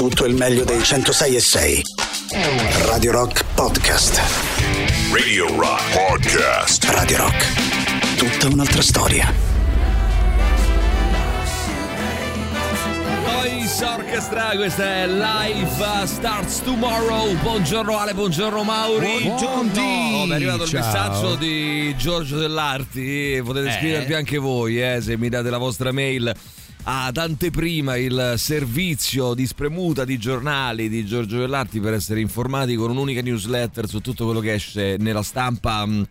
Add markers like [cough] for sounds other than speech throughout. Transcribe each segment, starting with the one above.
tutto il meglio dei 106 e 6. Radio Rock Podcast. Radio Rock Podcast. Radio Rock. Tutta un'altra storia. Noise Orchestra, questa è Life Starts Tomorrow. Buongiorno Ale, buongiorno Mauri. Buongiorno. Oh, mi è arrivato il Ciao. messaggio di Giorgio Dell'Arti. Potete Eh. scrivervi anche voi, eh, se mi date la vostra mail. Ad anteprima il servizio di spremuta di giornali di Giorgio Dell'Arti per essere informati con un'unica newsletter su tutto quello che esce nella stampa. mh,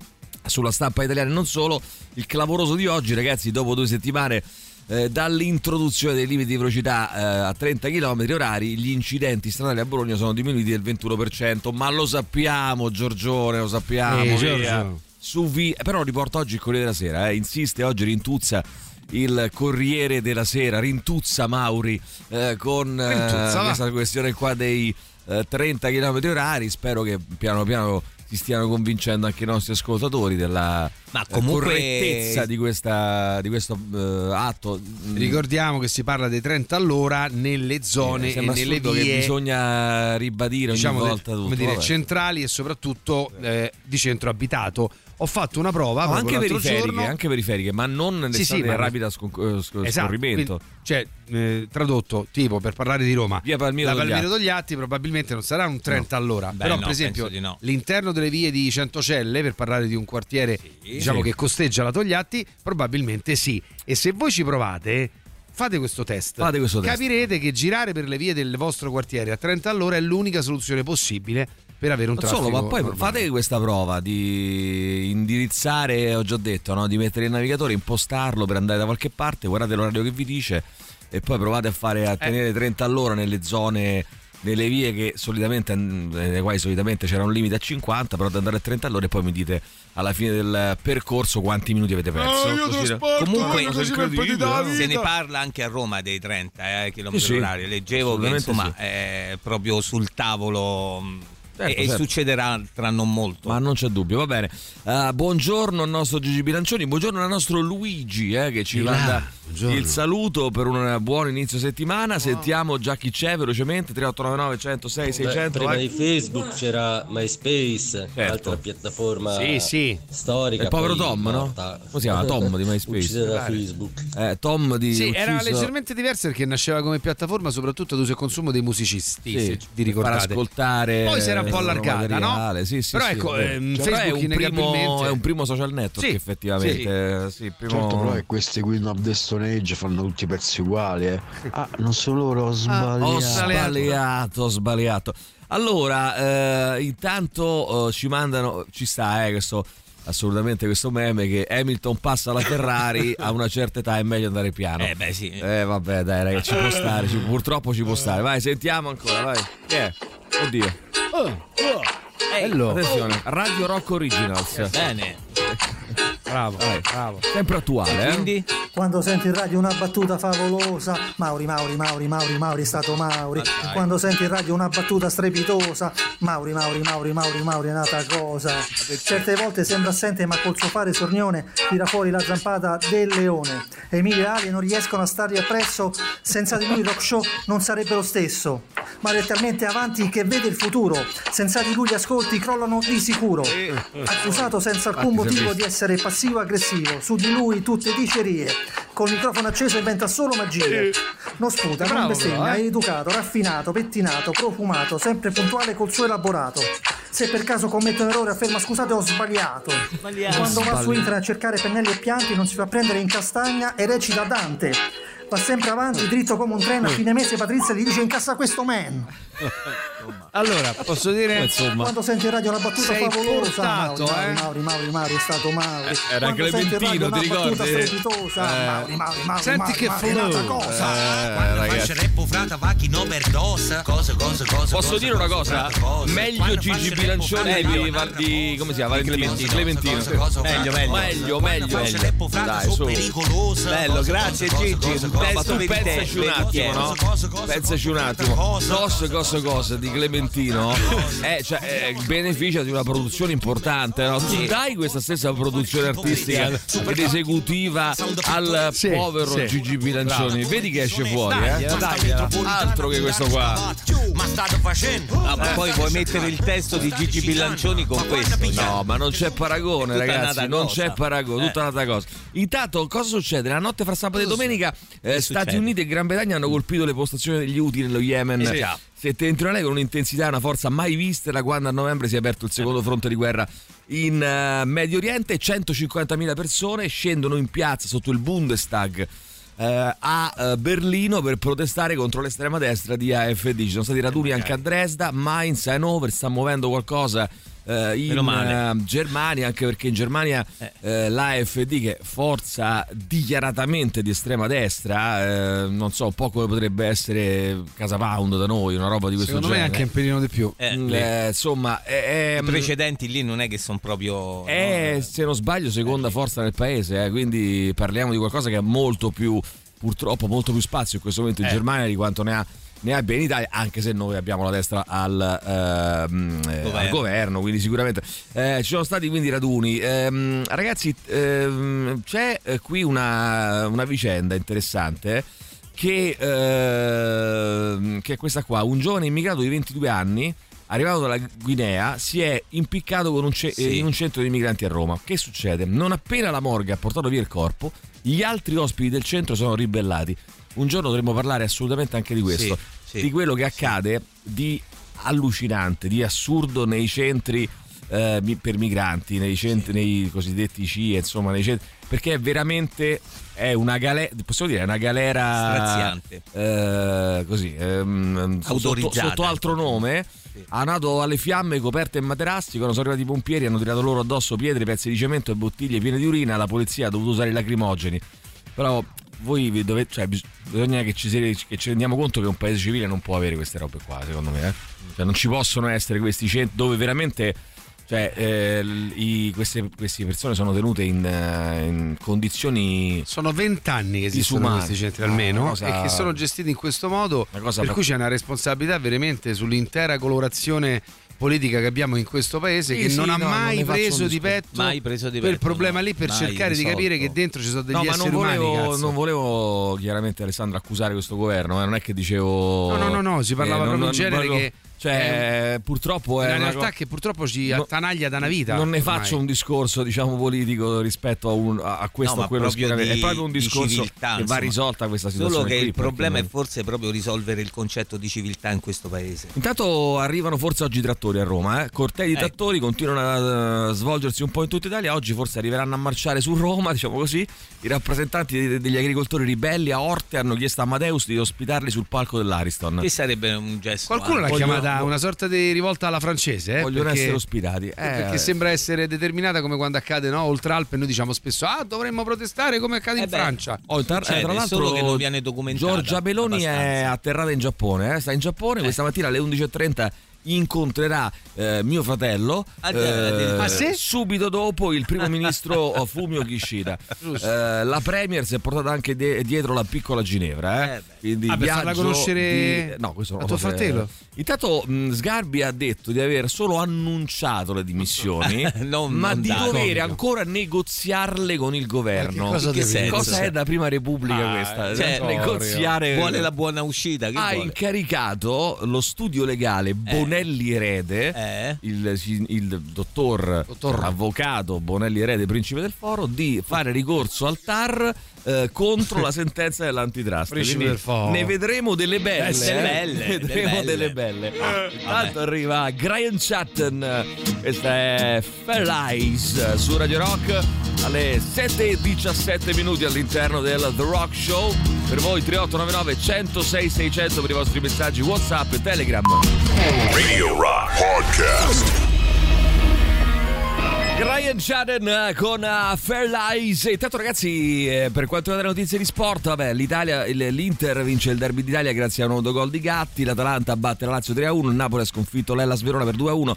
Sulla stampa italiana e non solo, il clamoroso di oggi, ragazzi, dopo due settimane eh, dall'introduzione dei limiti di velocità eh, a 30 km orari gli incidenti stradali a Bologna sono diminuiti del 21%, ma lo sappiamo Giorgione, lo sappiamo. Eh. Giorgio. Su eh, però riporta oggi il Corriere della Sera, eh, insiste oggi rintuzza il Corriere della Sera, rintuzza Mauri eh, con eh, Rintuzza, questa questione qua dei eh, 30 km orari, spero che piano piano si stiano convincendo anche i nostri ascoltatori della Ma eh, comunque- correttezza di, questa, di questo eh, atto. Mm, Ricordiamo che si parla dei 30 all'ora nelle zone eh, e nelle vie che bisogna ribadire ogni diciamo, volta de- tutto. come dire, centrali e soprattutto eh, di centro abitato. Ho fatto una prova No, anche periferiche, giorno. anche periferiche, ma non nelle Sì, sì, ma- rapida scon- eh, sc- Esatto, scorrimento. quindi, cioè, eh, tradotto, tipo per parlare di Roma, Via Palmiro. Palmiro Togliatti probabilmente non sarà un 30 all'ora, Beh, però no, per esempio no. l'interno delle vie di Centocelle, per parlare di un quartiere diciamo Sì. che costeggia la Togliatti, probabilmente sì. E se voi ci provate, fate questo test. Fate questo test. Capirete che girare per le vie del vostro quartiere a 30 all'ora è l'unica soluzione possibile per avere un Non traffico. solo, ma poi normale. fate questa prova di indirizzare, ho già detto, no? di mettere il navigatore, impostarlo per andare da qualche parte, guardate l'orario che vi dice e poi provate a fare Eh. a tenere 30 all'ora nelle zone nelle vie che solitamente nelle quali solitamente c'era un limite a 50 però ad andare a 30 all'ora e poi mi dite alla fine del percorso quanti minuti avete perso Così- Comunque Una cosa incredibile, se ne parla anche a Roma dei 30 eh, km Sì, sì. orari. Leggevo che insomma sì. è proprio sul tavolo Certo, e, certo. succederà tra non molto. Ma non c'è dubbio, va bene. Eh, buongiorno al nostro Gigi Bilancioni, buongiorno al nostro Luigi eh, che ci manda buongiorno. il saluto per un buon inizio settimana. Sentiamo già chi c'è velocemente: 3899 106 Beh, 600. prima vai. di Facebook c'era MySpace, Certo. altra piattaforma Sì, sì. storica. Il povero Tom, no? Come si chiama? Tom di MySpace. Da Facebook. Eh, Tom di Sì, era ucciso- leggermente diversa perché nasceva come piattaforma soprattutto ad uso e consumo dei musicisti, Sì, se vi per ricordate. far ascoltare Poi si era un po' allargata, no? Sì, sì, Però sì, ecco, ehm, Cioè, Facebook è un, primo, è un primo social network Sì, effettivamente. Sì, primo... Certo, però è questi Queen of the Stone Age fanno tutti i pezzi uguali, eh. Ah, non sono loro, ho sbagliato. Ho sbagliato, ho sbagliato. Allora, eh, intanto eh, ci mandano, ci sta, eh, questo, assolutamente questo meme che Hamilton passa la Ferrari [laughs] a una certa età è meglio andare piano. Eh beh sì. Eh vabbè dai ragazzi, ci può stare, ci- purtroppo ci può stare. Vai, sentiamo ancora, vai. Chi è? Oddio. Bello. Attenzione, Radio Rock Originals. Bene. Bravo, Vai. bravo. Sempre attuale, eh? Quindi Quando senti in radio una battuta favolosa, Mauri, Mauri, Mauri, Mauri, Mauri, è stato Mauri. Ma dai. Quando senti in radio una battuta strepitosa, Mauri, Mauri, Mauri, Mauri, Mauri, è nata cosa. Certe volte sembra assente, ma col suo fare sornione tira fuori la zampata del leone. Emilio e Ali non riescono a stargli appresso, senza di lui il rock show non sarebbe lo stesso. Ma è talmente avanti che vede il futuro, senza di lui gli ascolti crollano di sicuro. Accusato senza alcun motivo di essere passivo-aggressivo, su di lui tutte dicerie. Col microfono acceso inventa solo magie. Non sputa, non Bravo, bestemmia, però, eh. è educato, raffinato, pettinato, profumato, sempre puntuale col suo elaborato. Se per caso commette un errore afferma scusate ho sbagliato. Quando va su internet a cercare pennelli e pianti non si fa prendere in castagna e recita Dante. Va sempre avanti, dritto come un treno, a fine mese Patrizia gli dice incassa questo man. Allora, posso dire Insomma, Quando senti in radio una battuta Sei favolosa, portato, Mauri, eh? Mauri, Mauri, Mauri, è stato Mauri. era Quando Clementino, ti ricordi? strepitosa, Eh. Mauri, Mauri, Mauri, Senti Mauri, che Mauri, flow. cosa. eh, ragazzi. Reppo frata va chi non overdose Cosa, cosa, cosa Posso dire una cosa? Meglio Gigi Bilancioni di, di come si chiama? Valentino. Clementino. Meglio, meglio. Meglio, meglio. Dai, sono su. pericolosa Bello, grazie, Gigi. Pensaci un attimo, no? Pensaci un attimo. Cose, cose, cose di Clementino è, cioè, è il beneficio di una produzione importante. No? Tu dai questa stessa produzione artistica ed esecutiva al Sì, povero sì. Gigi Bilancioni. Vedi che esce fuori, eh? Altro che questo qua. Ma state facendo? Ah, ma poi vuoi mettere il testo di Gigi Bilancioni con questo? No, ma non c'è paragone, Tutta ragazzi. Non cosa. c'è paragone, tutta un'altra cosa. Intanto, cosa succede? La notte fra sabato e domenica, eh, Stati succede? Uniti e Gran Bretagna hanno colpito le postazioni degli UTI nello Yemen. Sì. settentrionale con un'intensità e una forza mai viste da quando a novembre si è aperto il secondo fronte di guerra in eh, Medio Oriente. 150.000 persone scendono in piazza sotto il Bundestag. eh, a Berlino per protestare contro l'estrema destra di AFD. Ci sono stati raduni anche a Dresda, Mainz, Hannover, sta muovendo qualcosa eh, in eh, Germania, anche perché in Germania eh, l'AFD, che forza dichiaratamente di estrema destra, eh, non so, un po' come potrebbe essere Casa Pound da noi, una roba di questo Secondo me genere. anche un pelino di più. Eh, Mm, le- eh, insomma, è, I precedenti lì non è che sono proprio. è, no, se non sbaglio, seconda forza nel paese, eh, quindi parliamo di qualcosa che ha molto più, purtroppo, molto più spazio in questo momento in Eh. Germania di quanto ne ha. Ne abbia in Italia, anche se noi abbiamo la destra al, ehm, eh, al Governo. governo, quindi sicuramente eh, ci sono stati quindi raduni. Ehm, ragazzi, ehm, c'è eh, qui una, una vicenda interessante che, ehm, che è questa qua. Un giovane immigrato di 22 anni arrivato dalla Guinea, si è impiccato con un ce- Sì. in un centro di migranti a Roma. Che succede? Non appena la morgue ha portato via il corpo, gli altri ospiti del centro sono ribellati. Un giorno dovremmo parlare assolutamente anche di questo, Sì, sì. di quello che accade di allucinante, di assurdo nei centri eh, per migranti, nei, centri, nei cosiddetti CIE, insomma, nei centri, perché è veramente è una galera, possiamo dire, è una galera Straziante. eh, così, ehm, sotto, sotto altro nome. Ha nato alle fiamme coperte in materassi. Quando sono arrivati i pompieri hanno tirato loro addosso pietre, pezzi di cemento e bottiglie piene di urina. La polizia ha dovuto usare i lacrimogeni. Però voi dovete, cioè, bis- bisogna che ci, che ci rendiamo conto che un paese civile non può avere queste robe qua, secondo me. eh. Cioè, non ci possono essere questi centri dove veramente cioè, eh, i- queste, queste persone sono tenute in, in condizioni Sono vent'anni che esistono Disumani. questi centri Ah, almeno cosa- e che sono gestiti in questo modo, per pa- cui c'è una responsabilità veramente sull'intera colorazione politica che abbiamo in questo paese Sì, che sì, non ha no, non mai faccio preso di petto Mai preso di quel petto, problema no. lì per Mai cercare di risolto. capire che dentro ci sono degli No, ma esseri non umani volevo, cazzo. non volevo chiaramente Alessandro accusare questo governo, eh, non è che dicevo No, no, no, no, si parlava non- proprio non in genere volevo- che cioè purtroppo è una una realtà co- che purtroppo ci No, attanaglia da una vita Non ne ormai. faccio un discorso, diciamo, politico rispetto a, un- a- a questo No, o ma quello proprio schieramento. di- È proprio un di discorso civiltà, che va risolta questa situazione. Solo che qui, il problema è forse proprio risolvere il concetto di civiltà in questo paese. Intanto arrivano forse oggi i trattori a Roma, eh? cortei di Eh. trattori continuano a eh, svolgersi un po' in tutta Italia, oggi forse arriveranno a marciare su Roma, [laughs] diciamo così, i rappresentanti de- degli agricoltori ribelli a Orte hanno chiesto a Amadeus di ospitarli sul palco dell'Ariston. Che sarebbe un gesto. Qualcuno l'ha anche- Chiamata una sorta di rivolta alla francese, eh, Vogliono perché- essere ospitati. Eh, perché sembra essere determinata come quando accade no? oltre Alpe noi diciamo spesso ah dovremmo protestare come accade Eh in beh. Francia Oh, tra, Succede, eh, tra l'altro solo che non viene documentata Giorgia Meloni è abbastanza. atterrata in Giappone, eh? sta in Giappone, questa mattina alle 11.30 incontrerà eh, mio fratello eh. Ah, sì? subito dopo il primo ministro [laughs] Fumio Kishida Eh, la Premier si è portata anche de- dietro la piccola Ginevra eh? Eh. Quindi Ah, per farla conoscere di- no, questo lo tuo fratello? intanto mh, Sgarbi ha detto di aver solo annunciato le dimissioni [laughs] Non- ma non di dato. dovere ancora negoziarle con il governo Ma che cosa? Cosa è da prima repubblica Ah, questa? cioè, negoziare Vuole la buona uscita. Che ha vuole? incaricato lo studio legale Bonelli Erede Eh? il, il dottor, Dottor. avvocato Bonelli Erede principe del foro di fare ricorso al TAR eh, contro la sentenza dell'antitrust. Quindi ne vedremo delle belle. Eh, sì, eh. belle, vedremo delle delle belle. belle intanto arriva Brian Chatton questa è Fair Eyes su Radio Rock. Alle 7 e 17 minuti all'interno del The Rock Show. Per voi 3899 106 600 per i vostri messaggi Whatsapp e Telegram. Radio Rock Podcast. Ryan Shannon eh, con uh, Fair Lies. Intanto, ragazzi, eh, per quanto riguarda le notizie di sport, vabbè, l'Italia, l'Inter vince il derby d'Italia grazie a un autogol di Gatti. L'Atalanta batte la Lazio 3-1. Il Napoli ha sconfitto l'Ellas Verona per 2-1.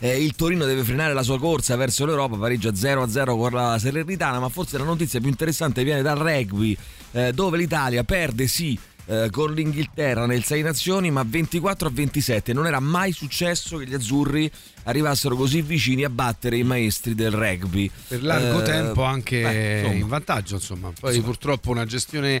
Eh, il Torino deve frenare la sua corsa verso l'Europa, pareggia 0-0 con la Salernitana. Ma forse la notizia più interessante viene dal rugby, eh, dove l'Italia perde sì. Eh, con l'Inghilterra nel 6 nazioni ma 24 a 27 non era mai successo che gli azzurri arrivassero così vicini a battere i maestri del rugby Per largo Eh, tempo anche beh, insomma. in vantaggio, insomma. Poi Insomma. purtroppo una gestione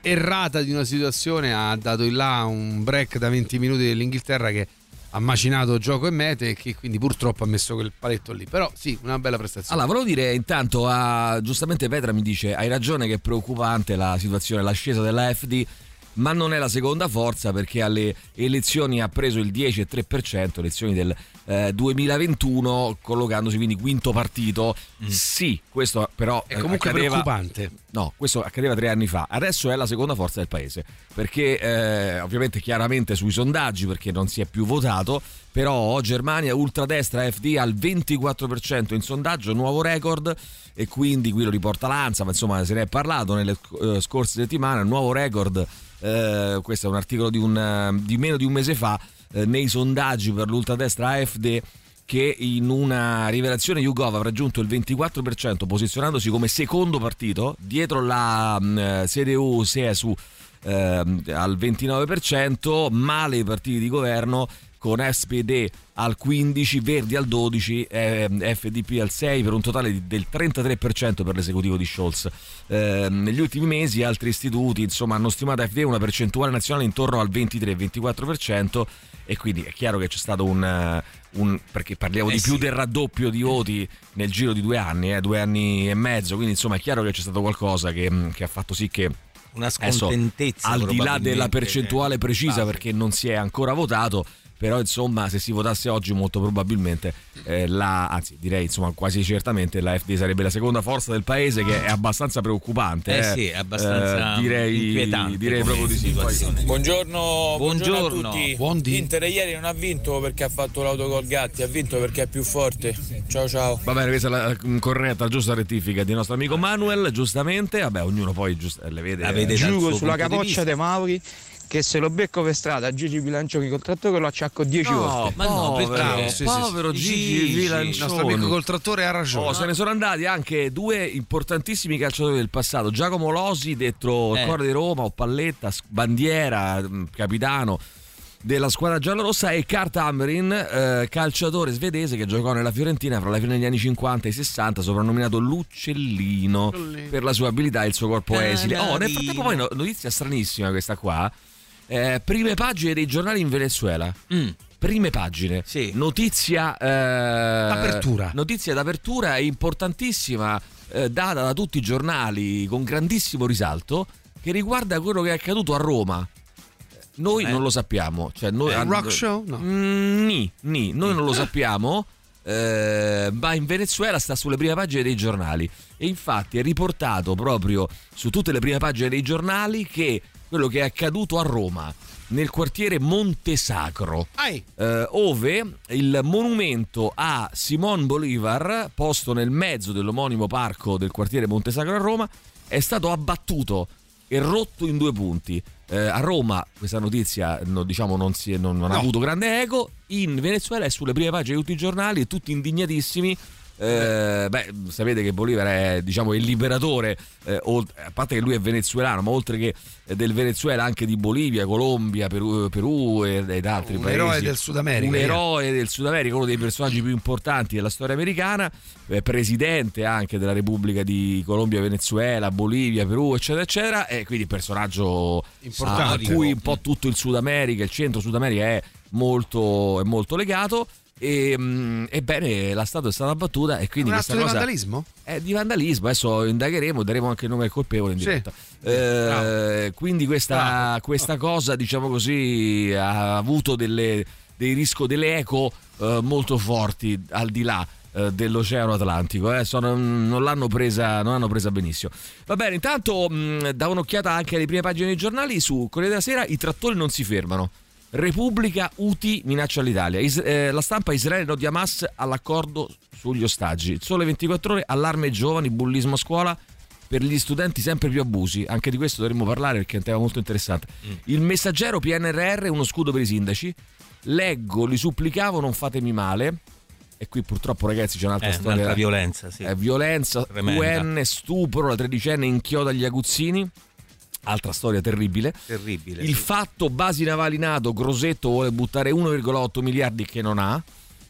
errata di una situazione ha dato in là un break da 20 minuti dell'Inghilterra che ha macinato gioco e mete e che quindi purtroppo ha messo quel paletto lì. Però sì, una bella prestazione. Allora, volevo dire intanto, a- giustamente Petra mi dice, hai ragione che è preoccupante la situazione, l'ascesa della FD, ma non è la seconda forza perché alle elezioni ha preso il 10,3%, elezioni del eh, 2021, collocandosi quindi quinto partito. Sì, questo però È eh, comunque accadeva- preoccupante. No, questo accadeva tre anni fa. Adesso è la seconda forza del paese. Perché, eh, ovviamente, chiaramente sui sondaggi, perché non si è più votato. Però Germania, ultradestra FD al 24% in sondaggio, nuovo record. E quindi qui lo riporta Lanza, ma insomma se ne è parlato nelle eh, scorse settimane. Nuovo record. Eh, questo è un articolo di, un, eh, di meno di un mese fa. eh, nei sondaggi per l'ultradestra AFD che in una rivelazione YouGov ha raggiunto il 24% posizionandosi come secondo partito dietro la mh, CDU CSU ehm, al 29% male i partiti di governo con SPD al 15, Verdi al 12, ehm, FDP al 6 per un totale di- del 33% per l'esecutivo di Scholz. Ehm, negli ultimi mesi altri istituti insomma, hanno stimato FD una percentuale nazionale intorno al 23-24% e quindi è chiaro che c'è stato un, eh, un- perché parliamo Eh di più sì. del raddoppio di voti nel giro di due anni, eh, due anni e mezzo, quindi insomma è chiaro che c'è stato qualcosa che, che ha fatto sì che Una Adesso, scontentezza. al di là della percentuale eh, precisa perché non si è ancora votato però insomma se si votasse oggi molto probabilmente eh, la, anzi direi insomma quasi certamente la FD sarebbe la seconda forza del paese che è abbastanza preoccupante Eh sì, è abbastanza Eh, direi, inquietante direi proprio di sì. Buongiorno, buongiorno Buongiorno. a tutti. Buondì. L'Inter ieri non ha vinto perché ha fatto l'autogol Gatti, ha vinto perché è più forte. Ciao ciao. Va bene, questa è la corretta, giusta rettifica di nostro amico Manuel, giustamente. Vabbè, ognuno poi giust- le vede. La vede dal Giuro suo sulla punto di capoccia vista. dei Mauri che se lo becco per strada Gigi Bilancioni col trattore lo acciacco 10 No, volte. Ma no, povero, perché? Sì, sì, povero sì. Gigi Gigi, Il Vilancioni. nostro amico col trattore ha ragione. Oh, se ne sono andati anche due importantissimi calciatori del passato. Giacomo Losi, detto Eh. Cuore di Roma o Palletta, bandiera, mh, capitano della squadra giallorossa e Kurt Hamrin, eh, calciatore svedese che giocò nella Fiorentina fra la fine degli anni 50 e i 60, soprannominato L'Uccellino per la sua abilità e il suo corpo esile. Oh, nel frattempo poi no- notizia stranissima questa qua. Eh, prime pagine dei giornali in Venezuela. Mm. Prime pagine. Sì. Notizia eh, D'apertura. Notizia d'apertura importantissima eh, data da tutti i giornali con grandissimo risalto che riguarda quello che è accaduto a Roma. Noi Eh? non lo sappiamo. Cioè noi, È un rock show? No. Mm, ni, ni, noi non lo [laughs] sappiamo. eh, ma in Venezuela sta sulle prime pagine dei giornali e infatti è riportato proprio su tutte le prime pagine dei giornali che quello che è accaduto a Roma nel quartiere Montesacro eh, ove il monumento a Simon Bolivar, posto nel mezzo dell'omonimo parco del quartiere Montesacro a Roma, è stato abbattuto e rotto in due punti. Eh, a Roma questa notizia no, diciamo, non, si non- non ha No. avuto grande eco, in Venezuela è sulle prime pagine di tutti i giornali, tutti indignatissimi. Eh, beh, sapete che Bolivar è diciamo il liberatore, eh, olt- a parte che lui è venezuelano, ma oltre che del Venezuela anche di Bolivia, Colombia, Perù, Perù e, ed altri Un paesi. eroe del Sud America, Un eh. eroe del Sud America, uno dei personaggi più importanti della storia americana, eh, presidente anche della Repubblica di Colombia, Venezuela, Bolivia, Perù, eccetera, eccetera. E quindi personaggio Importante. a cui un po' tutto il Sud America, il centro Sud America è molto, è molto legato. E, mm, ebbene, la statua è stata abbattuta e quindi un questa atto di cosa vandalismo? è di vandalismo. Adesso indagheremo, daremo anche il nome del colpevole in Sì. diretta. Eh, quindi questa, questa cosa, diciamo così, ha avuto delle, dei risco, delle eco eh, molto forti al di là eh, dell'Oceano Atlantico. eh. Sono- non, l'hanno presa, non l'hanno presa benissimo. Va bene, intanto mh, da un'occhiata anche alle prime pagine dei giornali su Corriere della Sera, i trattori non si fermano. Repubblica UTI minaccia all'Italia. Is- eh, la stampa Israele no di Hamas all'accordo sugli ostaggi. Sole 24 ore, allarme ai giovani, bullismo a scuola. Per gli studenti sempre più abusi, anche di questo dovremmo parlare perché è un tema molto interessante. Il messaggero PNRR, uno scudo per i sindaci. Leggo, li supplicavo, non fatemi male. E qui purtroppo ragazzi c'è un'altra Eh, storia. un'altra violenza, sì. Eh, violenza, Tremenda. UN, stupro, la tredicenne inchioda agli aguzzini. Altra storia terribile. Terribile. Il fatto basi navali NATO, Grosetto vuole buttare 1,8 miliardi che non ha.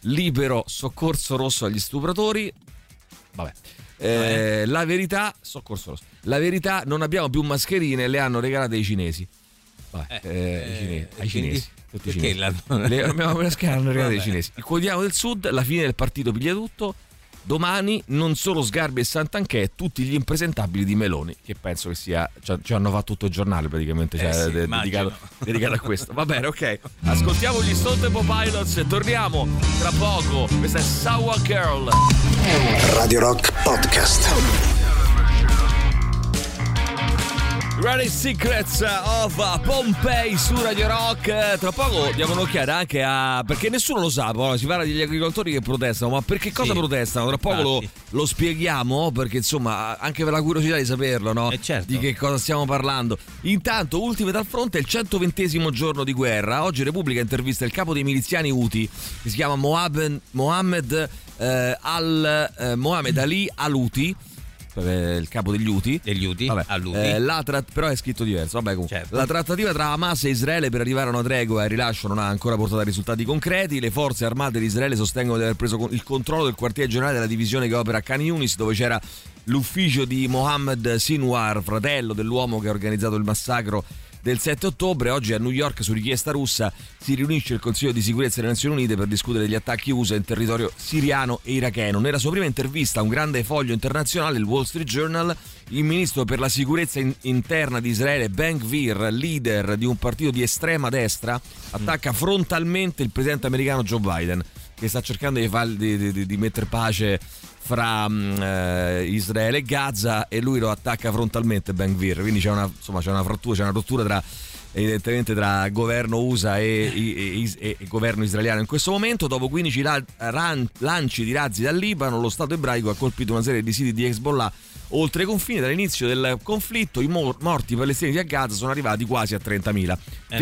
Libero soccorso rosso agli stupratori. Vabbè. Eh, la verità, soccorso rosso. La verità, non abbiamo più mascherine, le hanno regalate ai cinesi. Vabbè, eh, ai cinesi. Ai quindi- cinesi. Tutti i perché cinesi. Le abbiamo mascherine, le hanno regalate Vabbè. cinesi. Il quotidiano del sud, la fine del partito piglia tutto. Domani non solo Sgarbi e Santanchè, tutti gli impresentabili di Meloni, che penso che sia. Ci ci hanno fatto tutto il giornale praticamente, cioè, Eh sì, de- dedicato, [laughs] dedicato a questo. Va bene, ok. Ascoltiamo gli Stone Temple Pilots e torniamo tra poco. Questa è Sawa Girl. Radio Rock Podcast. Ready Secrets of Pompei su Radio Rock. Tra poco diamo un'occhiata anche a. perché nessuno lo sa. poi Si parla degli agricoltori che protestano, ma perché cosa Sì, protestano? Tra poco lo, lo spieghiamo perché insomma, anche per la curiosità di saperlo, no? Eh, certo. Di che cosa stiamo parlando. Intanto, ultime dal fronte, il 120 giorno di guerra. Oggi Repubblica intervista il capo dei miliziani Houthi, che si chiama Mohammed, Mohammed, eh, al, eh, Mohammed Ali Al-Houthi. Eh, Il capo degli Houthi Degli Uti, Vabbè, eh, la tra- però è scritto diverso. Vabbè. Certo. La trattativa tra Hamas e Israele per arrivare a una tregua e rilascio non ha ancora portato a risultati concreti. Le forze armate di Israele sostengono di aver preso il controllo del quartiere generale della divisione che opera a Khan Yunis, dove c'era l'ufficio di Mohammed Sinwar, fratello dell'uomo che ha organizzato il massacro del 7 ottobre. Oggi a New York, su richiesta russa, si riunisce il Consiglio di sicurezza delle Nazioni Unite per discutere degli attacchi USA in territorio siriano e iracheno. Nella sua prima intervista a un grande foglio internazionale, il Wall Street Journal, il ministro per la sicurezza in- interna di Israele, Ben Gvir, leader di un partito di estrema destra, attacca frontalmente il presidente americano Joe Biden, che sta cercando di, far- di- di- di- mettere pace fra mm, eh, Israele e Gaza e lui lo attacca frontalmente Ben Gvir. Quindi c'è una, insomma, c'è una frattura c'è una rottura tra evidentemente tra governo USA e, e- e- e governo israeliano in questo momento. Dopo 15 la- ran- lanci di razzi dal Libano lo Stato ebraico ha colpito una serie di siti di Hezbollah oltre i confini. Dall'inizio del conflitto i mor- morti palestinesi a Gaza sono arrivati quasi a 30.000 È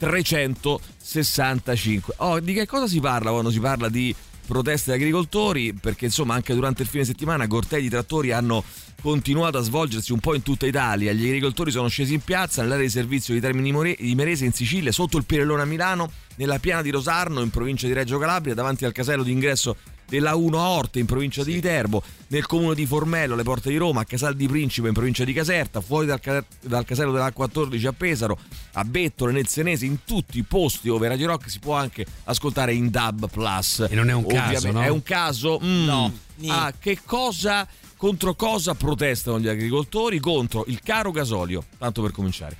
una cosa 27.365 oh, di che cosa si parla quando si parla di proteste degli agricoltori? Perché insomma anche durante il fine settimana cortei di trattori hanno continuato a svolgersi un po' in tutta Italia. Gli agricoltori sono scesi in piazza nell'area di servizio di Termini di Merese in Sicilia sotto il Pirellone a Milano nella piana di Rosarno in provincia di Reggio Calabria davanti al casello d'ingresso della 1 a Orte in provincia di Viterbo, nel comune di Formello, alle porte di Roma, a Casal di Principe in provincia di Caserta, fuori dal, dal casello della 14 a Pesaro, a Bettole, nel Senese, in tutti i posti dove Radio Rock si può anche ascoltare in DAB Plus. E non è un caso, Ovviamente. no? È un caso? Mm. No. Ah, che cosa, contro cosa protestano gli agricoltori? Contro il caro gasolio, tanto per cominciare.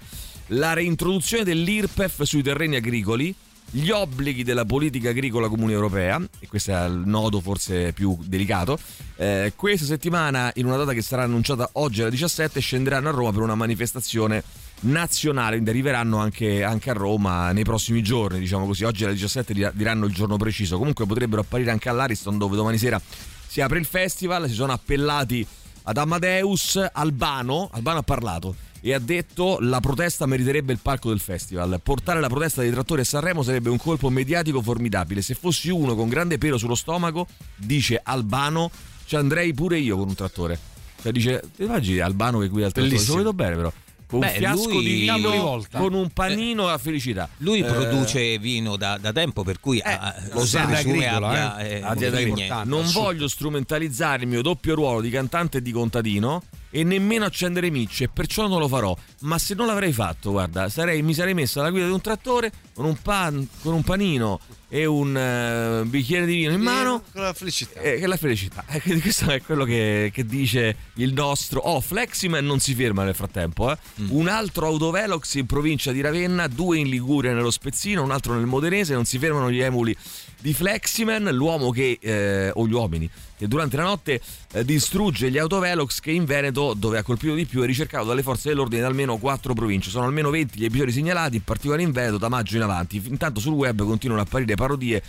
La reintroduzione dell'IRPEF sui terreni agricoli, gli obblighi della politica agricola comune europea, e questo è il nodo forse più delicato, eh, questa settimana, in una data che sarà annunciata oggi alle 17, scenderanno a Roma per una manifestazione nazionale, quindi arriveranno anche, anche a Roma nei prossimi giorni, diciamo così, oggi alle 17 dir- diranno il giorno preciso, comunque potrebbero apparire anche all'Ariston dove domani sera si apre il festival, si sono appellati ad Amadeus Albano, Albano ha parlato e ha detto la protesta meriterebbe il palco del festival. Portare la protesta dei trattori a Sanremo sarebbe un colpo mediatico formidabile. Se fossi uno con grande pelo sullo stomaco, dice Albano, ci andrei pure io con un trattore. Cioè dice, ti immagini Albano che guida il trattore? Lo Bellissimo. vedo bene però. Con Beh, un fiasco lui- di vino, volta. con un panino a felicità. Lui Eh, produce vino da, da tempo, per cui ha- lo sa, agricola, abbia, eh. eh. Non voglio strumentalizzare il mio doppio ruolo di cantante e di contadino e nemmeno accendere micce, perciò non lo farò. Ma se non l'avrei fatto, guarda, sarei, mi sarei messo alla guida di un trattore con un, pan, con un panino e un eh, bicchiere di vino in mano. con la felicità. Eh, che è la felicità. Eh, questo è quello che, che dice il nostro. Oh, Fleximan non si ferma nel frattempo. eh. Un altro autovelox in provincia di Ravenna, due in Liguria nello Spezzino, un altro nel Modenese. Non si fermano gli emuli di Fleximan, l'uomo che, eh, o gli uomini, che durante la notte eh, distrugge gli autovelox che in Veneto, dove ha colpito di più, è ricercato dalle forze dell'ordine in almeno quattro province. Sono almeno 20 gli episodi segnalati, in particolare in Veneto, da maggio in avanti. Intanto sul web continuano a apparire parodie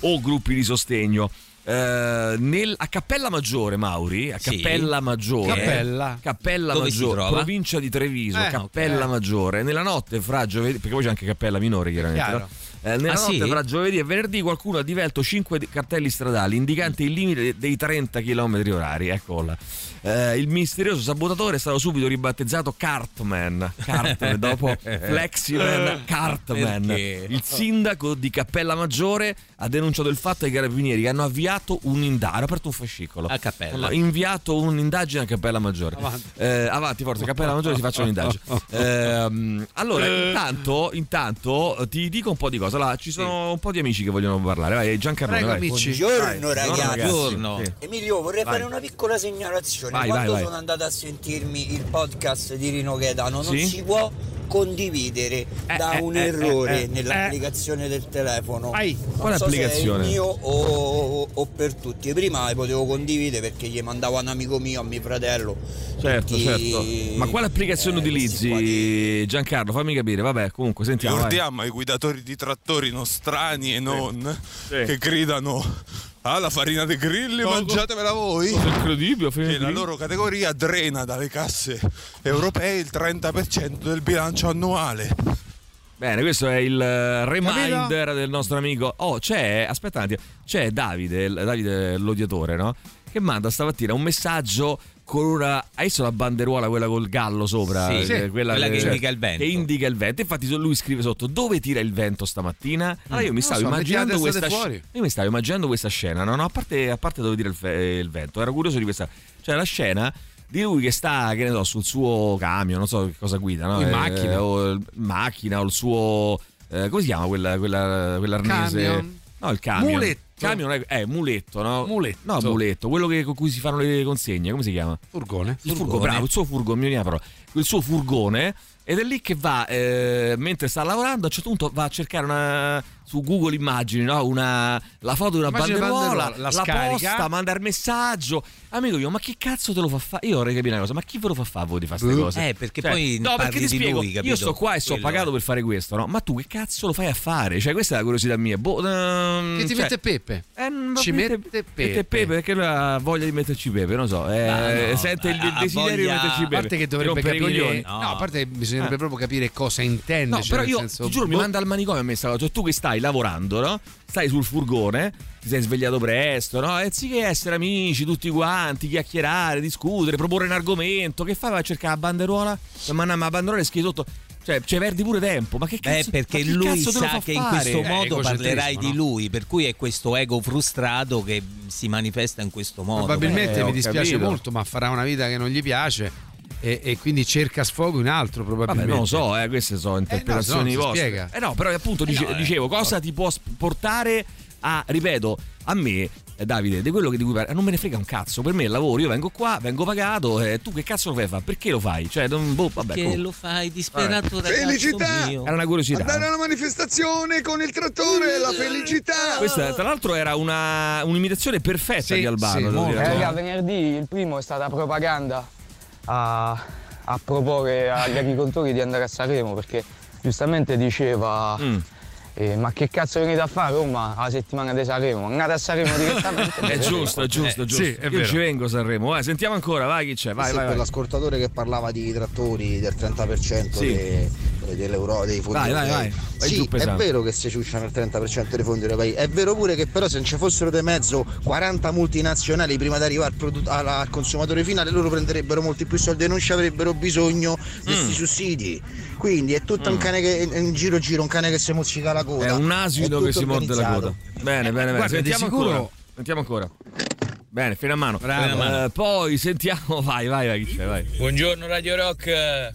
o gruppi di sostegno. Eh, nel- a Cappella Maggiore, Mauri, a Sì. Cappella Maggiore, Cappella? Cappella Maggiore, provincia di Treviso, Eh, Cappella ok. Maggiore. Nella notte fra giovedì, perché poi c'è anche Cappella Minore, chiaramente. No? Eh, nella Ah, notte sì? fra giovedì e venerdì qualcuno ha divelto 5 cartelli stradali indicanti il limite dei 30 km orari. Eccola. Eh, il misterioso sabotatore è stato subito ribattezzato Cartman. Cartman [laughs] dopo Fleximan Cartman. Perché? Il sindaco di Cappella Maggiore ha denunciato il fatto ai carabinieri che hanno avviato un'indagine. Hanno aperto un fascicolo. A Cappella. Hanno inviato un'indagine a Cappella Maggiore. Avanti. Eh, avanti, forza, Cappella Maggiore si faccia un'indagine. [laughs] Ehm, allora, intanto, intanto eh, ti dico un po' di cose. Allora, ci sono un po' di amici che vogliono parlare. Vai, Giancarlo. Prego, vai. amici. Buongiorno Vai. ragazzi. Buongiorno. Sì. Emilio, vorrei Vai. fare una piccola segnalazione. Vai, Quando vai, vai. sono andato a sentirmi il podcast di Rino Gaetano, non Sì? si può condividere da eh, un eh, errore eh, eh, nell'applicazione del telefono. Ai. Non Quale so se è applicazione? il mio o, o per tutti. Prima potevo condividere perché gli mandavo a un amico mio, a mio fratello. Certo, tutti, certo. Ma quale applicazione eh, qua di- utilizzi, Giancarlo? Fammi capire. Vabbè, comunque, sentiamo. vai. Ricordiamo ai guidatori di trattori nostrani e non Sì. che gridano Ah, la farina dei grilli, Cosa? mangiatevela voi! Cosa incredibile, Che la loro categoria drena dalle casse europee il 30% del bilancio annuale. Bene, questo è il eh, reminder del nostro amico. Oh, c'è, aspetta un attimo, c'è Davide, Davide l'odiatore, no? Che manda stamattina un messaggio con una. Hai visto la banderuola, quella col gallo sopra? Sì, Eh, sì, quella che indica il vento. Che indica il vento. Infatti, lui scrive sotto: Dove tira il vento stamattina? Allora io mi stavo so, immaginando questa fuori. Io mi stavo immaginando questa scena, no? no a, parte, a parte dove tira il, fe- il vento, ero curioso di questa. Cioè, la scena di lui che sta, che ne so, sul suo camion, non so che cosa guida, no? In Eh, macchina. o il- macchina o il suo. eh, come si chiama quella, quella, quell'arnese? Camion. No, il camion. Muletto. Camion è eh, muletto, no? Muletto. No, muletto, quello che- con cui si fanno le consegne, come si chiama? Furgone. Il furgone, bravo, il suo furgone, mi la parola. Il suo furgone ed è lì che va, eh, mentre sta lavorando, a un certo punto va a cercare una, su Google Immagini, no? una, la foto di una Immagine banderuola, banderuola, la scarica. posta, manda il messaggio. Amico io, ma che cazzo te lo fa fare? Io vorrei capire una cosa, ma chi ve lo fa fare a voi di fare queste Eh, cose? perché Cioè, poi No, perché ti spiego, lui, io sto qua e sono Quello pagato è. per fare questo, no? Ma tu che cazzo lo fai a fare? Cioè, questa è la curiosità mia. Boh, ehm, Che ti cioè- mette Peppe. eh, Ci mette- mette mette Pepe. pepe perché lui ha voglia di metterci pepe, non so. eh, no, sente il desiderio voglia- di metterci A pepe. parte che dovrebbe capire. No. A parte bisognerebbe Eh. proprio capire cosa intende. No, cioè, però nel io senso, ti giuro, mi boh, manda al manicomio a me sta cosa. Cioè, tu che stai lavorando, no? Stai sul furgone, ti sei svegliato presto, no? E anziché essere amici, tutti quanti, chiacchierare, discutere, proporre un argomento, che fai? Vai a cercare la banderuola? E Ma ma la banderuola è scritto sotto. Cioè, ci perdi pure tempo. Ma che Beh, cazzo? perché ma chi lui sa che in fare? questo Eh, modo parlerai di no? lui, per cui è questo ego frustrato che si manifesta in questo modo. Probabilmente Eh, mi dispiace capito. molto, ma farà una vita che non gli piace. E, e quindi cerca sfogo in altro, Vabbè, probabilmente. non lo so, eh, queste sono interpretazioni no, si vostre. spiega. Eh no, però appunto dice- no, eh. dicevo, cosa ti può portare a, ripeto, a me, eh, Davide, di quello che di cui parli, non me ne frega un cazzo. Per me è il lavoro, io vengo qua, vengo pagato, e tu che cazzo lo fai fare? Perché lo fai? Cioè, non, boh, vabbè, Che comunque. lo fai disperato ragazzo Felicità! mio. era una curiosità. Andare a una manifestazione con il trattore, la felicità! Questa, tra l'altro, era una, un'imitazione perfetta Sì, di Albano. sì. Eh, raga, venerdì il primo è stata propaganda a, a proporre agli agricoltori di andare a Sanremo perché giustamente diceva Mm. Eh, ma che cazzo venite a fare Roma la settimana di Sanremo? Andate a Sanremo direttamente. [laughs] È giusto, è giusto, è Eh, giusto. sì, è Io vero. ci vengo a Sanremo. Vai, sentiamo ancora, vai chi c'è, vai, Sì, vai. vai. quell'ascoltatore che parlava di trattori del 30% Sì. de- dell'euro, dei fondi Vai, vai, europei. vai. Vai Sì, giù è vero che si ciucciano il 30% dei fondi europei, è vero pure che però se non ci fossero di mezzo 40 multinazionali prima di arrivare al, produ- al consumatore finale loro prenderebbero molti più soldi e non ci avrebbero bisogno di questi Mm. sussidi. Quindi è tutto un cane che in giro giro, un cane che si mozzica la coda. È un asino tutto che si morde la coda. Bene, bene, bene. Guarda, Sentiamo sicuro- ancora. Sentiamo ancora. Bene, fino a mano. Bravo. Fino a mano. Eh, poi sentiamo, [laughs] vai, vai, vai, chi c'è, vai. Buongiorno Radio Rock. Eh.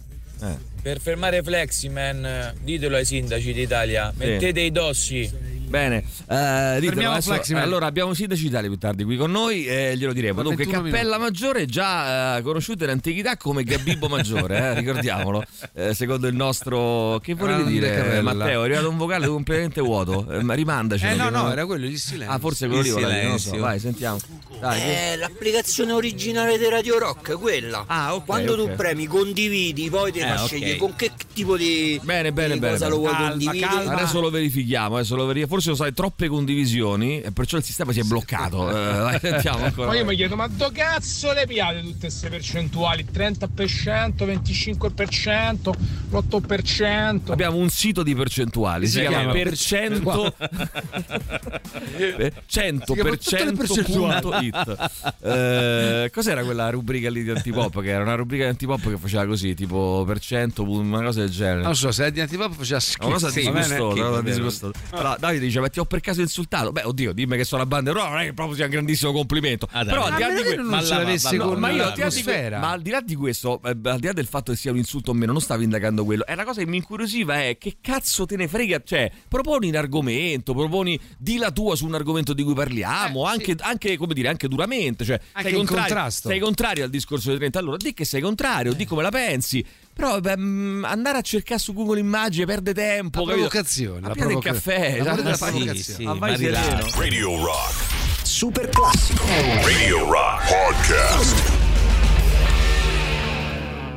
Per fermare Fleximan, ditelo ai sindaci d'Italia, mettete i dossi Bene, eh, ditelo, adesso- Fleximan. allora abbiamo Sindaci Italia più tardi qui con noi e glielo diremo. Dunque, 21 Cappella Maggiore già eh, conosciuta in antichità come Gabibbo Maggiore, eh, ricordiamolo. Eh, secondo il nostro che volevi Grande dire Capella. Matteo? È arrivato un vocale completamente vuoto. Eh, ma rimandaci. Eh no, no, era quello il silenzio. Ah, forse quello lì, non lo so. silenzio. Vai, sentiamo. Dai, che- Eh, l'applicazione originale di Radio Rock, quella. Ah, ok, Quando ok. tu premi, condividi, poi ti Eh, fa ok. scegliere con che tipo di, Bene, bene, di bene, cosa bene. lo vuoi Calma, condividere. calma. Adesso lo verifichiamo, adesso lo verifichiamo. Forse lo sai, troppe condivisioni e perciò il sistema si è bloccato. Eh, sentiamo ancora. Ma io mi chiedo, ma do cazzo le piate tutte queste percentuali? 30%, 25%, l'8%. Abbiamo un sito di percentuali, si, Si chiama chiama per cento. 100%.it. Eh, cos'era quella rubrica lì di Antipop? Che era una rubrica di Antipop che faceva così, tipo per cento, una cosa del genere. Non so, se è di antipop faceva schifo. Una cosa Sì, disgustosa, disgustosa. Allora, Davide dice: Ma ti ho per caso insultato? Beh, oddio, dimmi che sono a banda, però non è che proprio sia un grandissimo complimento. Ah, però al di là Ma di a meno que- che non ma ce là, l'avesse ma- con ma io al di là di ma al di là di questo, eh, al di là del fatto che sia un insulto o meno, non stavo indagando quello. È la cosa che mi incuriosiva è che cazzo te ne frega? Cioè, proponi un argomento, proponi di la tua su un argomento di cui parliamo, anche, anche, come dire, anche duramente. Cioè, Anche sei in contrario, contrasto. sei contrario al discorso dei 30 all'ora, di che sei contrario, di come la pensi. Però beh, mh, andare a cercare su Google Immagini perde tempo. La capito? provocazione, la prendi il provoca- caffè, la provoca- fai- provocazione. sì, ma vai sereno. Radio Rock. Super classico. Radio Rock Podcast.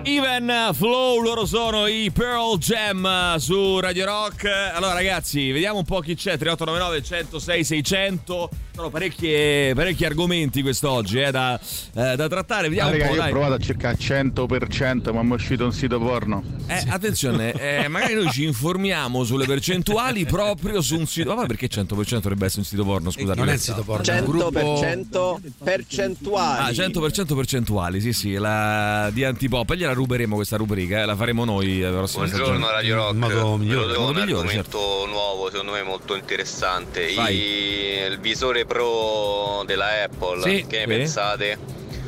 Even Flow, loro sono i Pearl Jam su Radio Rock. Allora ragazzi, vediamo un po' chi c'è, 3899 106 600. Sono parecchie- parecchi argomenti quest'oggi eh, da, eh, da trattare. Vediamo Raga, un po'. io ho dai. provato a cercare 100% ma mi è uscito un sito porno. Eh, attenzione, eh, magari noi ci informiamo sulle percentuali [laughs] proprio su un sito. Ma perché 100% dovrebbe essere un sito porno? Scusate, Non è il sito porno, è un 100% percentuali. Ah, 100% percentuali, sì, sì, la di Antipop. E gliela ruberemo questa rubrica, eh, la faremo noi la prossima Buongiorno stagione. Radio Rock, Modo migliore, modo un migliore, argomento certo. nuovo secondo me molto interessante. I- il visore pro della Apple, Sì. che ne Sì. pensate?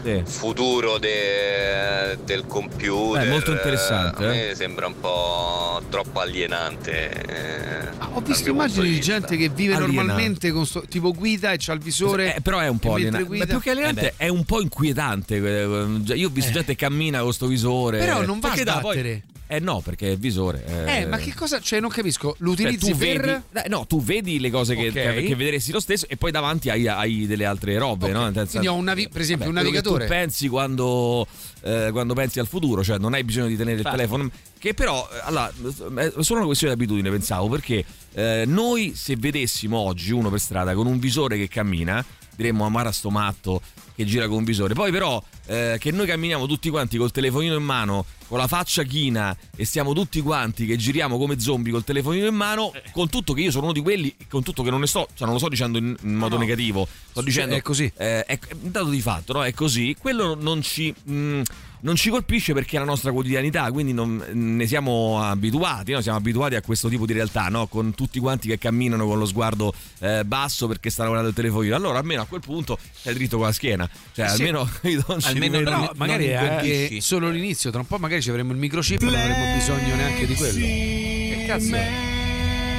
Sì. Futuro de- del computer, Eh, molto interessante, a eh. me sembra un po' troppo alienante. eh, Ho visto immagini di gente che vive Alienante. normalmente con sto- tipo guida e c'ha il visore. Eh, però è un po' alienante. guida- Ma più che alienante Eh è un po' inquietante. eh, già- Io ho visto gente che cammina con sto visore. Però non va a Perché dà, poi- sbattere. Eh no, perché è il visore. Eh, ma che cosa? Cioè, non capisco. Cioè, L'utilizzo tu per. vedi, eh, no, tu vedi le cose che, Ok. che, che vedresti lo stesso e poi davanti hai, hai delle altre robe, no? Nel senso- Quindi ho un navi- per esempio, Vabbè, un quello che navigatore. Tu pensi quando, eh, quando pensi al futuro, cioè non hai bisogno di tenere Infatti. il telefono. Che però, eh, allora, è solo una questione di abitudine, pensavo, perché eh, noi se vedessimo oggi uno per strada con un visore che cammina, diremmo amara sto matto che gira con un visore. Poi però eh, che noi camminiamo tutti quanti col telefonino in mano, con la faccia china e siamo tutti quanti che giriamo come zombie col telefonino in mano, con tutto che io sono uno di quelli, con tutto che non ne sto, cioè non lo sto dicendo in, in modo no. negativo, sto dicendo è così. eh, è è un dato di fatto, no? È così. Quello non ci. mh, non ci colpisce perché è la nostra quotidianità, quindi non- ne siamo abituati, no? siamo abituati a questo tipo di realtà, no? con tutti quanti che camminano con lo sguardo eh, basso perché stanno guardando il telefonino. Allora almeno a quel punto sei dritto con la schiena, cioè Sì. almeno [laughs] io non ci Almeno non- No, magari è non anche incolpisci. solo l'inizio. Tra un po' magari ci avremo il microchip, non avremo bisogno neanche di quello. Che cazzo è?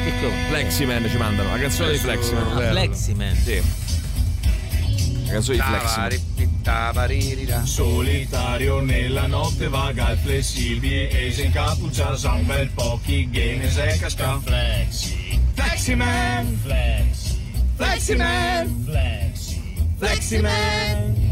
Che co- Fleximan ci mandano, la canzone di Fleximan. Ah, Fleximan. Sì. La canzone di Fleximan. Solitario nella notte vaga il flessibile e si incappuccia sa un bel po' chi ghene se casca Flexi Fleximan Flexi Fleximan Flexi Fleximan Da che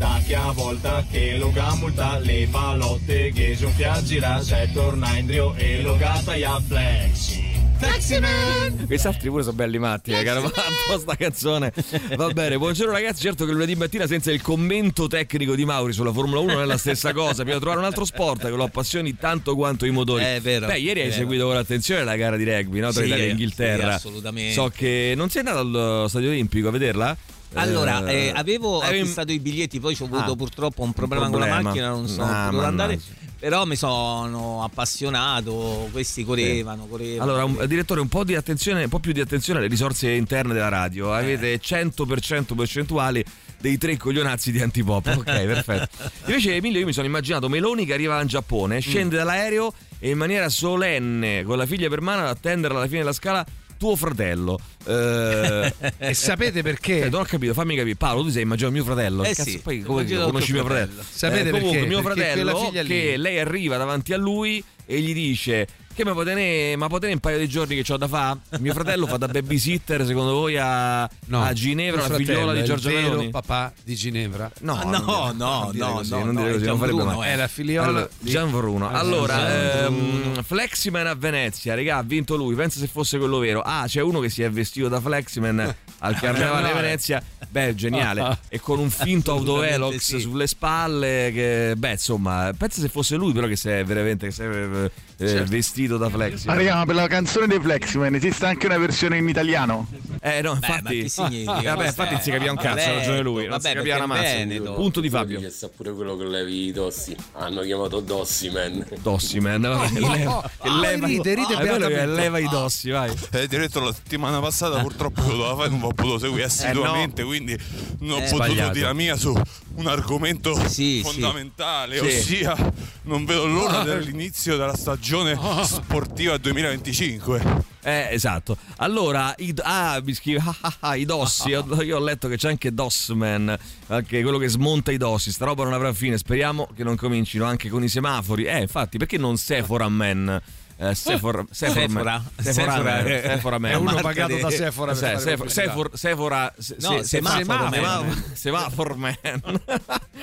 a volta che lo gamulta le palotte che son gira se torna in drio e lo gatta ya Flexi Fleximan Questi altri pure sono belli matti, eh, che hanno fatto sta canzone. Va bene, buongiorno ragazzi. Certo che lunedì mattina senza il commento tecnico di Mauri sulla Formula 1 non è la stessa cosa. Bisogna trovare un altro sport che lo appassioni tanto quanto i motori. È vero, Beh, ieri hai vero. seguito con attenzione la gara di rugby no? tra Sì, Italia e sì, Inghilterra. assolutamente. So che non sei andato allo stadio olimpico a vederla? Allora, eh, avevo avevi- acquistato i biglietti, poi ho avuto Ah, purtroppo un problema, con problema. la macchina, non sono Ah, potuto andare. Però mi sono appassionato, questi correvano, correvano. Allora, un, direttore, un po' di attenzione, un po' più di attenzione alle risorse interne della radio. Avete 100% percentuali dei tre coglionazzi di antipop. Ok, [laughs] perfetto. Invece, Emilio, io mi sono immaginato Meloni che arriva in Giappone, scende dall'aereo e in maniera solenne con la figlia per mano ad attendere alla fine della scala tuo fratello. Eh, E sapete perché? eh, non ho capito, fammi capire. Paolo, tu sei immagino mio fratello. Eh cazzo, sì, poi come conosci mio fratello? fratello. Sapete comunque, perché? mio Perché fratello che lei arriva davanti a lui e gli dice che può tenere, ma può tenere un paio di giorni che ho da fa? Mio fratello fa da babysitter secondo voi a, a Ginevra, la figliola di Giorgio Meloni? papà di Ginevra. No, Ah, no, no, dire no, così, no, non dire no, così, non farebbe Gianbruno, mai. È la figliola Allora, di- Gian Bruno. Allora, ehm, Fleximan a Venezia, regà, ha vinto lui. Pensa se fosse quello vero. Ah, c'è uno che si è vestito da Fleximan [laughs] al carnevale di Venezia. Beh, geniale. E con un finto [laughs] autovelox sì. sulle spalle. Che, beh, insomma, pensa se fosse lui, però, che si è veramente che si è, eh, Certo. vestito da Ma Fleximan. raga, ma per la canzone dei Flexman esiste anche una versione in italiano? Eh, no, Beh, ma infatti. che significa? Eh, vabbè, infatti si capiva un cazzo, ha ragione lui. Non Vabbè, si capiva una mazza. Punto di Fabio. Che sa pure quello che levi i dossi. Hanno chiamato Dossi, man. Dossi, man. Vabbè, leva, ah, leva, ride, ride Ah, quello che leva i dossi, vai. Eh, diretto la settimana passata purtroppo io doveva fare, non ho potuto seguire assiduamente, quindi non ho Eh, potuto sbagliato. dire la mia su un argomento fondamentale, Sì. ossia non vedo l'ora dell'inizio della stagione sportiva 2025. Eh, esatto. Allora, i, ah, mi scrive, ah, ah, ah, i dossi. Io, io ho letto che c'è anche Dossman, anche quello che smonta i dossi. Sta roba non avrà fine. Speriamo che non comincino anche con i semafori. Eh, infatti, perché non Sephora Man? Eh, Sephora, Sephora, Sephora. Sephora, Sephora. Man, Sephora Man. È uno marca pagato da Sephora fare Sephora. Sephora, Sephora, se- No, se- semaforo semaforo man. Semafor Man. [laughs]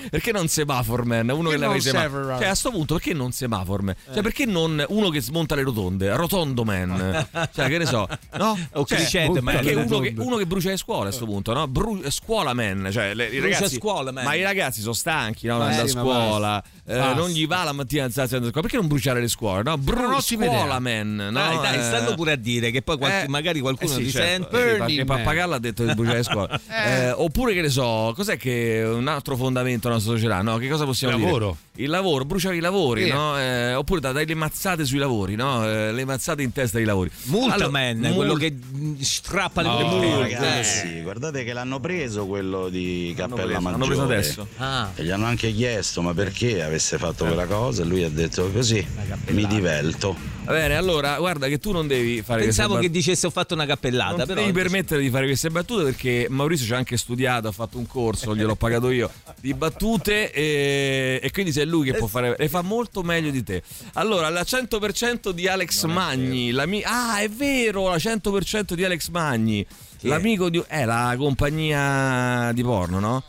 perché non Semafor Man? Uno Perché che leva i non semafori. Sephora? Cioè, a sto punto, perché non Semafor Man? Cioè, perché non uno che smonta le rotonde? Rotondo Man. [laughs] Cioè, che ne so. No? O Cioè, Crescente Man. Perché uno che, uno che brucia le scuole a sto punto, no? Bru- scuola man. Cioè, le- i ragazzi, scuola, man. Ma i ragazzi sono stanchi, no? Eh, Andare a ma scuola. Eh, non gli va la mattina alzarsi andare a scuola. Perché non bruciare le scuole? No? Bru- un'ottima scuola man. No? Dai, dai, Eh, stanno pure a dire che poi qualche- eh, magari qualcuno sì, ti certo, sente. sì, Man. Pappagallo ha detto di bruciare le scuole. [laughs] Oppure che ne so, cos'è che un altro fondamento della nostra società? No? Che cosa possiamo Il dire? lavoro. Il lavoro, bruciare i lavori, Sì. no? Eh, oppure da- dai le mazzate sui lavori, no? Eh, le mazzate in testa ai lavori. Multa Allora, man, mul- quello che mh, strappa le multe. ragazzi, Eh. guardate che l'hanno preso quello di Cappella Maggiore. l'hanno preso adesso. Ah. E gli hanno anche chiesto ma perché avesse fatto quella cosa e lui ha detto così mi divelto. Va bene, allora, guarda che tu non devi fare Pensavo che dicesse ho fatto una cappellata, non però devi permettere di fare queste battute perché Maurizio ci ha anche studiato, ha fatto un corso, gliel'ho pagato io di battute e, e quindi se è lui che può fare le fa molto meglio di te. Allora, la 100% di Alex Magni, l'ami- ah, è vero, la 100% di Alex Magni, l'amico di è la compagnia di porno, no?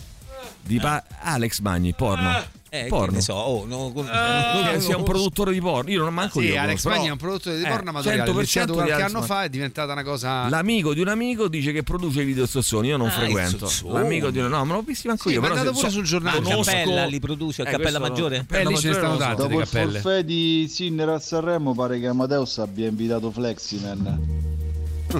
Di pa- Alex Magni, porno. Eh, che porno. ne so, oh, no, Che sia un produttore di porno, io non manco Sì, io. Alex Magni è un produttore di eh, porno. 100% iniziato di qualche Alex anno fa è diventata una cosa. L'amico di un amico dice che produce i video zozzoni, io non Ah, frequento. L'amico di un no, me l'ho visto anche Sì, io. ma è andato se- pure so- sul giornale. Conosco- Cappella li produce, a Eh, Cappella Maggiore? Cappella Eh, lì ce ne Maggiore stanno tante. Dopo il forfè di Sinner a Sanremo pare che Amadeus abbia invitato Fleximan.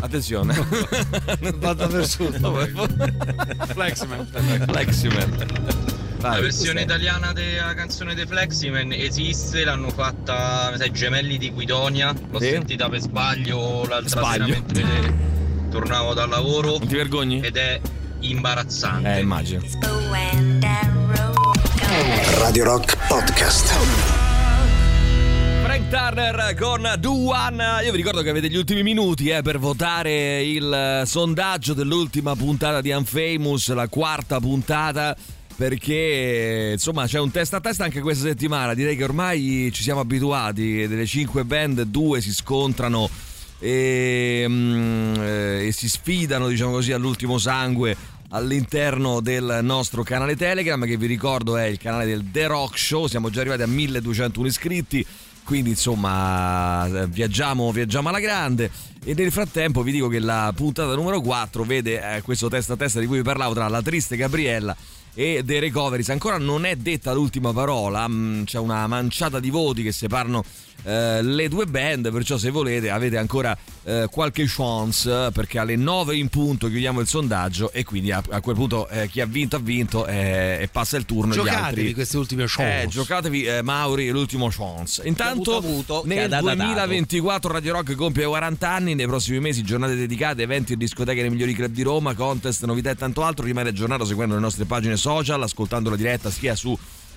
Attenzione. [laughs] Vado per sud. [laughs] Fleximan. Fleximan. La Vai. versione italiana della canzone dei Fleximan esiste, l'hanno fatta sai, Gemelli di Guidonia, l'ho Sì. sentita per sbaglio l'altra Sbaglio. sera mentre tornavo dal lavoro Non ti vergogni? ed è imbarazzante. Eh, immagino. Radio Rock Podcast. Frank Turner con Duan. Io vi ricordo che avete gli ultimi minuti eh, per votare il sondaggio dell'ultima puntata di Unfamous, la quarta puntata. Perché insomma c'è un testa a testa anche questa settimana. Direi che ormai ci siamo abituati. Delle cinque band, due si scontrano e, mm, eh, e si sfidano, diciamo così, all'ultimo sangue all'interno del nostro canale Telegram, che vi ricordo è il canale del The Rock Show. Siamo già arrivati a 1201 iscritti. Quindi insomma viaggiamo, viaggiamo alla grande e nel frattempo vi dico che la puntata numero 4 vede eh, questo testa a testa di cui vi parlavo tra la triste Gabriella e The Recoveries. Ancora non è detta l'ultima parola, mm, c'è una manciata di voti che separano eh, le due band, perciò se volete avete ancora eh, qualche chance perché alle 9 in punto chiudiamo il sondaggio e quindi a, a quel punto eh, chi ha vinto ha vinto eh, e passa il turno agli altri. Giocatevi queste ultime chance. Eh, giocatevi eh, Mauri l'ultimo chance. Intanto Avuto, avuto, nel dato, ha dato. 2024 Radio Rock compie 40 anni, nei prossimi mesi giornate dedicate, eventi e discoteche nei migliori club di Roma, contest, novità e tanto altro. Rimane aggiornato seguendo le nostre pagine social, ascoltando la diretta sia su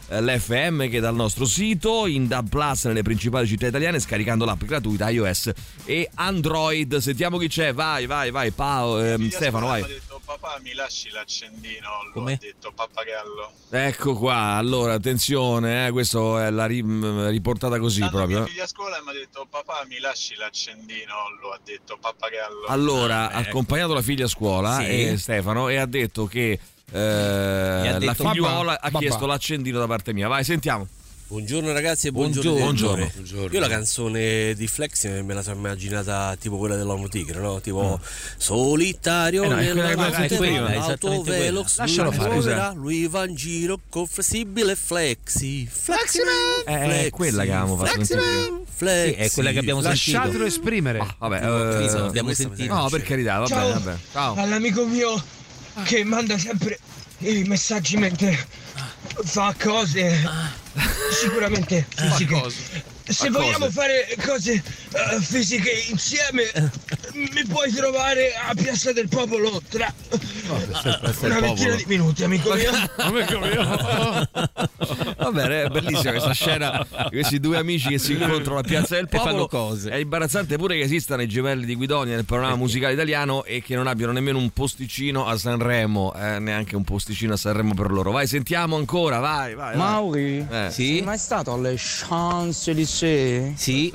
l'FM che dal nostro sito, in DAB Plus nelle principali città italiane, scaricando l'app gratuita iOS e Android. Sentiamo chi c'è, vai, vai, vai, Paolo, ehm, Stefano, vai. Ha detto papà mi lasci l'accendino, lo Come? ha detto pappagallo. Ecco qua, allora attenzione, eh, questo è la ri- mh, riportata così Stanno proprio. mia figlia a scuola mi ha detto papà mi lasci l'accendino, lo ha detto pappagallo. Allora, ha accompagnato la figlia a scuola, Sì. e Stefano, e ha detto che eh, la detto, figliuola "Babà, ha chiesto babà". l'accendino da parte mia. Vai, sentiamo. Buongiorno ragazzi e buongiorno. Buongiorno. Buongiorno. Io la canzone di Flex me la sono immaginata tipo quella dell'uomo tigre, no? Tipo solitario Mm. Eh no, nella abbiamo. Lascialo fare, esatto. lui va in giro con flessibile flexi. Fleximan! Eh, è quella che avevamo fatto Fleximan! sentire. Flexi. Sì, è quella che abbiamo sentito. Lasciatelo esprimere. Vabbè, Sì, eh, l'abbiamo questa- sentito. No, per carità, va Ciao. bene, vabbè. Ciao. all'amico mio che manda sempre i messaggi mentre fa cose. Sicuramente fisiche. Se vogliamo fare cose eh, fisiche insieme, mi puoi trovare a Piazza del Popolo tra una ventina di minuti, amico mio. Amico mio. Va bene, è bellissima questa scena di questi due amici che si incontrano a Piazza del E fanno Popolo. cose. È imbarazzante pure che esistano i gemelli di Guidonia nel panorama musicale italiano e che non abbiano nemmeno un posticino a Sanremo, eh, neanche un posticino a Sanremo per loro. Vai, sentiamo ancora, vai, vai. vai. Mauri, Eh. sei mai stato alle Champs-Élysées? Sì,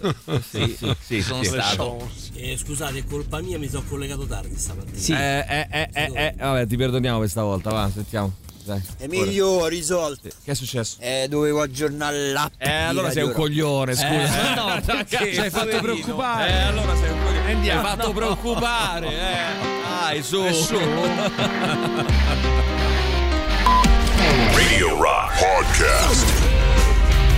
sì, sì, sì, sono sì. stato. Eh, scusate, è colpa mia, mi sono collegato tardi stamattina. Sì. Eh, eh, eh, eh, eh, vabbè, ti perdoniamo questa volta, va, sentiamo. Dai. Emilio, risolto. Che è successo? Eh, dovevo aggiornare l'app. Eh, allora sei un coglione, scusa. Eh, no, [laughs] Ci hai fatto preoccupare. Eh, allora sei un coglione. Andiamo. Mi hai fatto No. preoccupare, eh. Dai, su. Eh, su. [laughs] Radio Rock Podcast.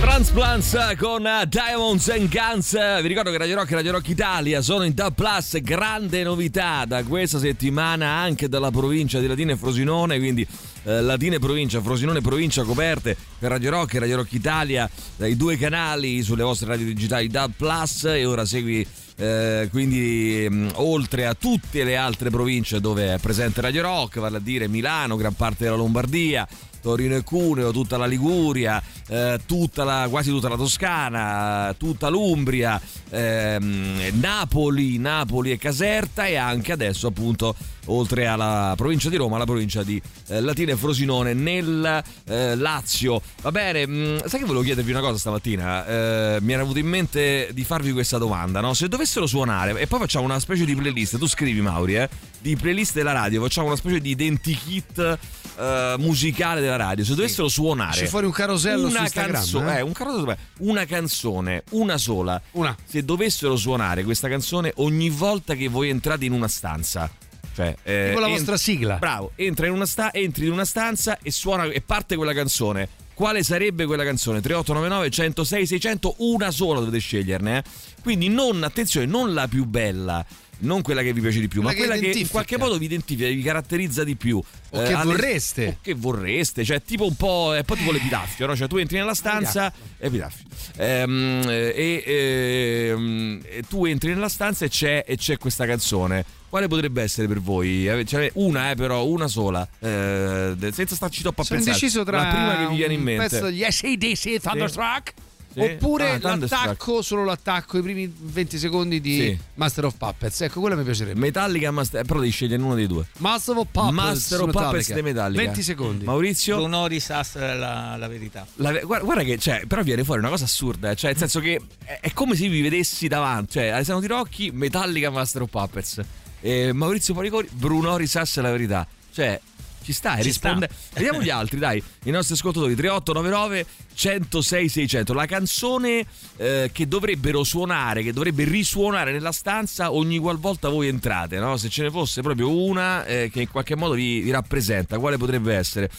Transplants con Diamonds and Guns. Vi ricordo che Radio Rock e Radio Rock Italia sono in Dub Plus. Grande novità da questa settimana anche dalla provincia di Latina e Frosinone. Quindi eh, Latina e provincia, Frosinone e provincia coperte per Radio Rock e Radio Rock Italia dai due canali sulle vostre radio digitali Dub Plus. E ora segui eh, quindi mh, oltre a tutte le altre province dove è presente Radio Rock, vale a dire Milano, gran parte della Lombardia. Torino e Cuneo, tutta la Liguria, eh, tutta la, quasi tutta la Toscana, tutta l'Umbria, ehm, Napoli, Napoli e Caserta e anche adesso appunto oltre alla provincia di Roma, la provincia di eh, Latina e Frosinone nel eh, Lazio. Va bene, mh, sai che volevo chiedervi una cosa stamattina? Eh, mi era venuto in mente di farvi questa domanda, no? Se dovessero suonare, e poi facciamo una specie di playlist, tu scrivi Mauri, eh, di playlist della radio, facciamo una specie di identikit eh, musicale della radio. Se dovessero suonare Esce fuori un carosello una canzone, eh? eh, un carosello, una canzone, una sola. Una. Se dovessero suonare questa canzone ogni volta che voi entrate in una stanza. Cioè, eh, Tipo la ent- vostra sigla. Bravo, entra in una sta- entri in una stanza e suona e parte quella canzone. Quale sarebbe quella canzone? 3899 106 600, una sola dovete sceglierne. eh. Quindi non, attenzione, non la più bella, non quella che vi piace di più, Quella ma che quella che in identifica. qualche modo vi identifica, vi caratterizza di più. O che alle- vorreste. o che vorreste, cioè tipo un po', è un po' tipo l'epitaffio, no? Cioè tu entri nella stanza, epitaffio. Ehm, e, ehm, e tu entri nella stanza e c'è, e c'è questa canzone. Quale potrebbe essere per voi? Cioè, una, eh, però, una sola. Eh, senza starci troppo a Sono pensare. indeciso tra La prima che vi viene in mente. pezzo degli SADC Thunderstruck Sì. Oppure Ah, l'attacco, solo l'attacco, i primi 20 secondi di Sì. Master of Puppets. Ecco, quello mi piacerebbe. Metallica, Master- però devi scegliere uno dei due. Master of Puppets. Master of Puppets di Metallica. 20 secondi. Maurizio? Bruno Risas la, la verità. La- guarda, guarda che cioè, però viene fuori una cosa assurda, eh, cioè nel senso che è, è come se vi vedessi davanti, cioè Alessandro Tirocchi, Metallica Master of Puppets, eh, Maurizio Poricori, Bruno Risas la verità, cioè ci stai, Ci risponde. sta. [laughs] Vediamo gli altri, dai, i nostri ascoltatori 3899 106 600, la canzone eh, che dovrebbero suonare, che dovrebbe risuonare nella stanza ogni qualvolta voi entrate, no? Se ce ne fosse proprio una eh, che in qualche modo vi, vi rappresenta, quale potrebbe essere?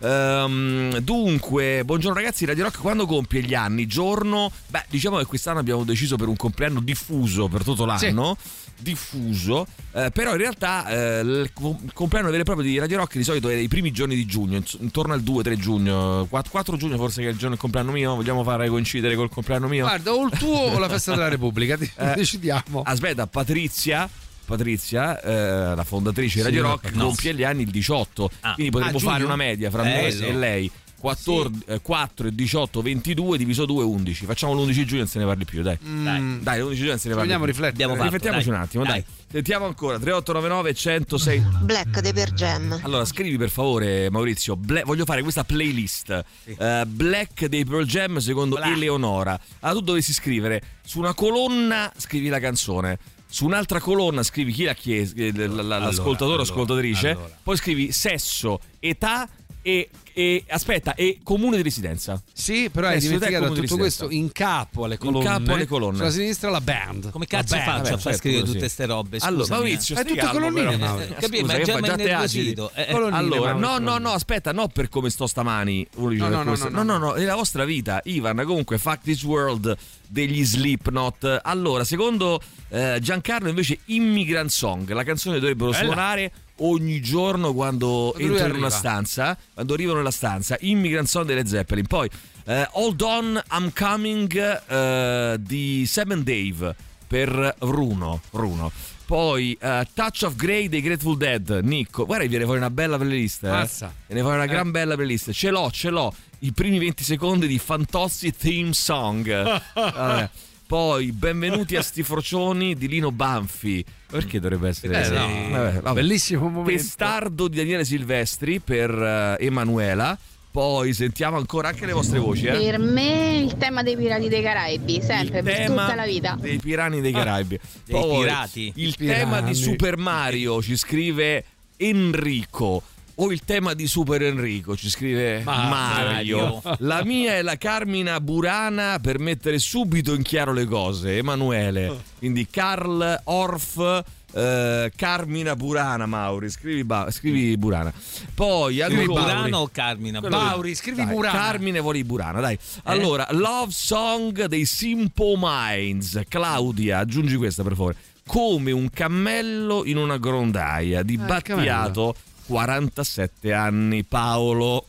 Ehm, dunque, buongiorno ragazzi, Radio Rock quando compie gli anni? Giorno, beh, diciamo che quest'anno abbiamo deciso per un compleanno diffuso per tutto l'anno. Diffuso, eh, però in realtà eh, il co- il compleanno vero e proprio di Radio Rock di solito è i primi giorni di giugno, intorno al 2-3 giugno, 4, 4 giugno forse che è il giorno del compleanno mio. Vogliamo fare coincidere col compleanno mio? Guarda, o il tuo o la festa della Repubblica, [laughs] Eh, decidiamo. Aspetta, Patrizia. Patrizia, eh, la fondatrice di Sì, Radio Rock, no. compie gli anni il 18. Ah. Quindi potremmo Ah, fare una media fra me Bello. e lei. 14, eh, 4 e 18, 22 diviso 2, 11. Facciamo l'11 giugno e non se ne parli più, dai. Mm. Dai, l'11 giugno non se ne parli Vogliamo più. riflettere? Fatto, Riflettiamoci dai. un attimo, dai. Dai. Sentiamo ancora 3899 106. Black dei Per Jam. Allora, scrivi per favore, Maurizio. Bla- voglio fare questa playlist. Eh, Black dei Pearl Jam secondo Eleonora. Allora, tu dovessi scrivere su una colonna, scrivi la canzone. Su un'altra colonna scrivi chi l'ha chiesto, eh, l- l- l'ascoltatore o allora, ascoltatrice. allora. Poi scrivi sesso, età e, e- aspetta, e comune di residenza. Sì, però hai Sesso, età e dimenticato comune di tutto questo residenza. in capo alle In colonne. capo alle colonne. Sulla sinistra la band. Come cazzo La band. faccio a Vabbè, far certo, scrivere così. tutte ste robe? Allora, Scusami, Maurizio, Fai tutte sti calmo, colonnine, eh. Capì, ma che già fai? mi hai te agiti. nervosito. Eh, eh. Allora, no, no, no, aspetta, no per come sto stamani. Uno dice No, no, no, no, no, nella vostra vita, Ivan, comunque, Fact This World degli Slipknot. Allora, secondo eh, Giancarlo, invece, Immigrant Song, la canzone dovrebbero Bella. suonare ogni giorno quando, Quando lui entrano in una stanza, quando arrivano nella stanza, Immigrant Song delle Zeppelin. Poi, eh, Hold On, I'm Coming eh, di Seven Dave per Bruno. Bruno. Poi eh, Touch of Grey dei Grateful Dead, Nico. Guarda, viene fuori una bella playlist. Eh. Mazza. Viene fuori una Eh. gran bella playlist. Ce l'ho, ce l'ho. I primi 20 secondi di Fantozzi Theme Song. [laughs] Poi Benvenuti a sti frocioni di Lino Banfi. Perché dovrebbe essere Eh, no. Vabbè, vabbè. Bellissimo momento. Testardo di Daniele Silvestri per eh, Emanuela. Poi sentiamo ancora anche le vostre voci. Eh? Per me il tema dei pirati dei Caraibi, sempre, per tema tutta la vita. dei pirani dei Caraibi. Dei Poi, pirati. Il Pirani. tema di Super Mario ci scrive Enrico. O il tema di Super Enrico ci scrive Mario. Mario. La mia è la Carmina Burana per mettere subito in chiaro le cose. Emanuele. Quindi Carl Orff. eh, Carmina Burana Mauri scrivi, Ba- scrivi Burana poi Scrivi ancora Burana o Carmina? Mauri, scrivi dai, Burana. Carmine vuole Burana, dai. Allora, Love Song dei Simple Minds. Claudia, aggiungi questa per favore. Come un cammello in una grondaia di il Battiato, 47 anni. Paolo.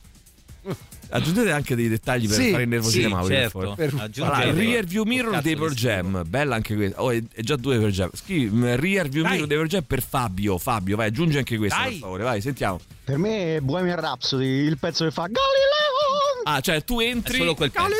Aggiungete anche dei dettagli per Sì, fare innervosire sì, Mauro. certo. per Allora, aggiungete. Rear View Mirror dei di Pearl Jam, bella anche questa. Oh, è, è già due per Jam. Scrivi mm, Rear View Dai. Mirror dei Pearl Jam per Fabio. Fabio, vai, aggiungi anche questa Dai. per favore. Vai, sentiamo. Per me è Bohemian Rhapsody, il pezzo che fa Galileo! Ah, cioè tu entri. Solo quel pezzo. Eh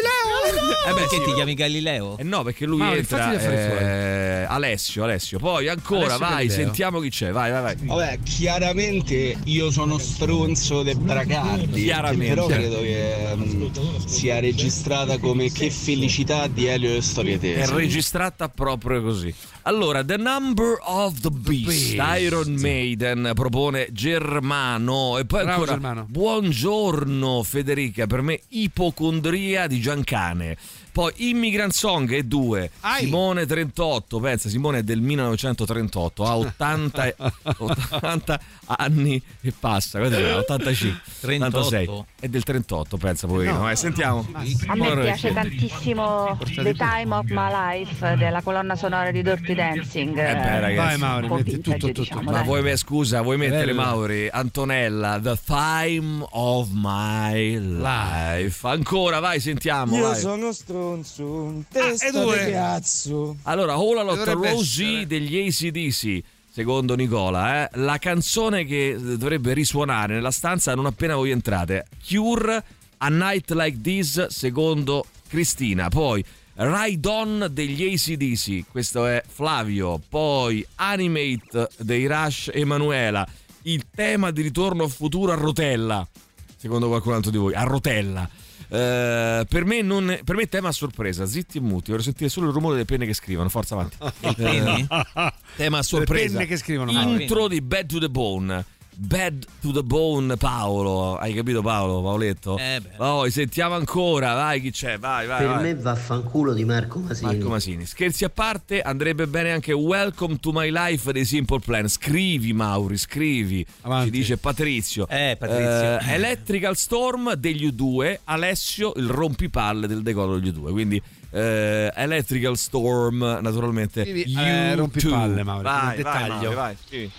beh, Perché sì. ti chiami Galileo? Eh no, perché lui Mauro, entra. eh, Alessio, Alessio. Poi ancora, Alessio vai, Galileo. sentiamo chi c'è. Vai, vai, vai. Vabbè, chiaramente io sono stronzo del Bracardi. Chiaramente. Però credo che mm, sia registrata come Che felicità di Elio e Storie È Tese. registrata proprio così. Allora, The Number of the Beast, Beast. Iron Maiden propone Germano. E poi Bravo, ancora, Germano. buongiorno Federica, per me ipocondria di Giancane. Poi Immigrant Song è due. Ai. Simone 38, pensa, Simone è del 1938, ha 80, e- [laughs] 80 anni e passa, guarda, 85, 38. 86. È del 38, pensa poverino. Vai, sentiamo. A me piace tantissimo The Time of My Life della colonna sonora di Dirty Dancing. Eh beh, ragazzi. Vai, Mauri, metti vintage, tutto, tutto, diciamo, tutto. Ma dai. vuoi, me- scusa, vuoi mettere bello. Mauri? Antonella, The Time of My Life. Ancora, vai, sentiamo. Io vai. sono stronzo, un testa e due. di cazzo. Allora, All Lot Dovrebbe Rosie essere. degli ACDC. Secondo Nicola, eh, la canzone che dovrebbe risuonare nella stanza non appena voi entrate. Cure, A Night Like This, secondo Cristina. Poi Ride On degli ACDC, questo è Flavio. Poi Animate dei Rush Emanuela. Il tema di Ritorno futuro a rotella, secondo qualcun altro di voi, a rotella. Eh, per, me non, per me tema a sorpresa, zitti e muti. Vorrei sentire solo il rumore delle penne che scrivono. Forza avanti. [laughs] Peni? tema sorpresa. penne che scrivono. Intro di Bad to the Bone. Bad to the Bone, Paolo. Hai capito, Paolo? Paoletto? Eh beh. Poi sentiamo ancora. Vai, chi c'è? Vai, vai. Per vai. me vaffanculo di Marco Masini. Marco Masini. Scherzi a parte, andrebbe bene anche Welcome to my life dei Simple Plan. Scrivi, Mauri, scrivi. Avanti. Ci dice Patrizio. Eh, Patrizio. Eh, Electrical Storm degli U2, Alessio il rompipalle del decollo degli U2. Quindi eh, Electrical Storm, naturalmente. Scrivi, eh, U2. rompipalle, Mauri, Vai, vai, dettaglio. Mauri, vai, scrivi.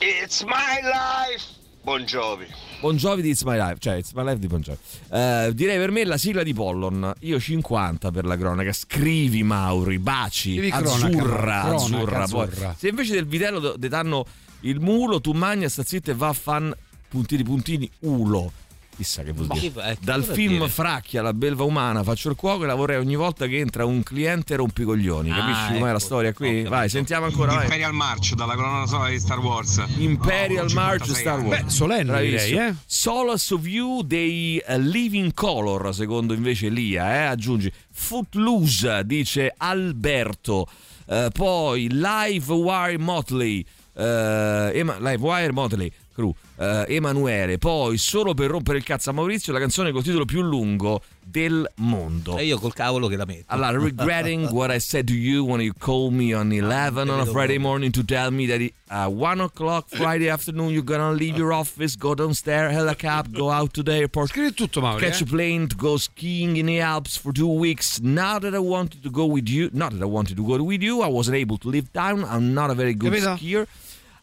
It's my life! Bon Jovi di It's My Life, cioè It's My Life di Bon Jovi. Eh, direi per me la sigla di Pollon. Io 50 per la cronaca. Scrivi Mauri, baci, Scrivi cronaca, azzurra, cronaca, azzurra. Poi, azzurra. se invece del vitello ti danno il mulo, tu magna, sta zitto e va a fan puntini puntini ulo. Chissà che vuol Ma dire. che- eh, Dal vuol film dire? Fracchia, la belva umana, faccio il cuoco e la vorrei ogni volta che entra un cliente rompicoglioni. Ah, Capisci com'è la ecco. storia qui? Vai, sentiamo ancora. Vai. Imperial March dalla colonna sonora di Star Wars. Imperial Oh, March 56 Star Wars. Beh, solenne, Bravissimo. direi, eh. Solace of You dei eh, Living Color, secondo invece Lia, eh? aggiungi. Footloose, dice Alberto. Eh, poi Live Wire Motley. Ema- Live Wire Motley. Crew, eh, Emanuele, poi solo per rompere il cazzo a Maurizio la canzone col titolo più lungo del mondo. E io col cavolo che la metto. Allora, regretting what I said to you when you called me on 11 on a Friday morning to tell me that at 1 o'clock Friday afternoon you're gonna leave your office, go downstairs, hail a cab, go out to the airport. Scrivi tutto, Mauri. Catch eh? a plane to go skiing in the Alps for two weeks. Now that I wanted to go with you, not that I wanted to go with you, I wasn't able to live down. I'm not a very good Capito? skier.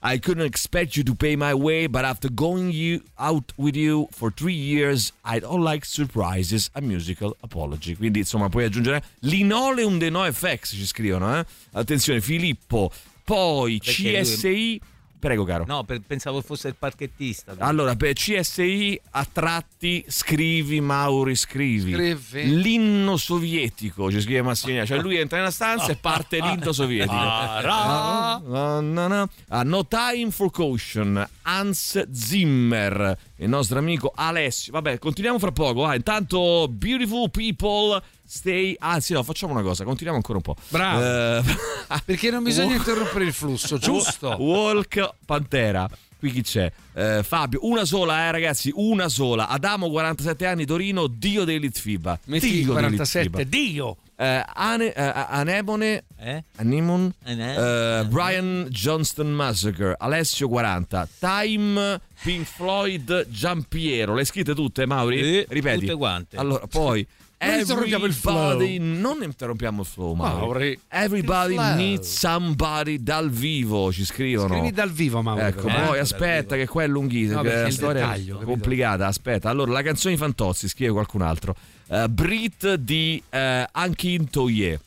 I couldn't expect you to pay my way, but after going you out with you for three years, I don't like surprises. A musical apology. Quindi, insomma, puoi aggiungere Linoleum de NoFX, ci scrivono, eh? Attenzione, Filippo. Poi Perché lui- CSI. Prego, caro. No, per- pensavo fosse il parchettista. Allora, per CSI a tratti scrivi Mauri scrivi. Scrivi. L'inno sovietico, ci scrive Massimiliano. Cioè lui entra nella stanza e parte l'inno sovietico. Ah, Ah, ah, na, na. Ah, no time for caution. Hans Zimmer, il nostro amico Alessio. Vabbè, continuiamo fra poco. vai. Intanto, beautiful people. Stay. Anzi, no, facciamo una cosa. Continuiamo ancora un po'. Bravo. Eh, [laughs] Perché non bisogna Wa- interrompere il flusso, giusto? [laughs] Walk Pantera. Qui chi c'è? Eh, Fabio, una sola, eh, ragazzi, una sola. Adamo, 47 anni, Torino, dio dei Litfiba. Dio dei 47, Litfiba. Dio! Eh, Ane- eh, Anemone, Eh? Anemon, Ane- eh, Brian Johnston Massacre, Alessio 40, Time, Pink Floyd, Giampiero. Le scritte tutte, Mauri? Ripeti. tutte quante. Allora, poi... [laughs] Non interrompiamo il flow. Everybody, non interrompiamo il flow, Mauri. Mauri. Everybody flow. needs somebody dal vivo, ci scrivono. Scrivi dal vivo, Mauro. Ecco, eh? poi aspetta che qua è lunghissimo, No, il storia dettaglio, è complicata. Aspetta, allora la canzone di Fantozzi, scrive qualcun altro. Eh, Brit di eh, Akintoye.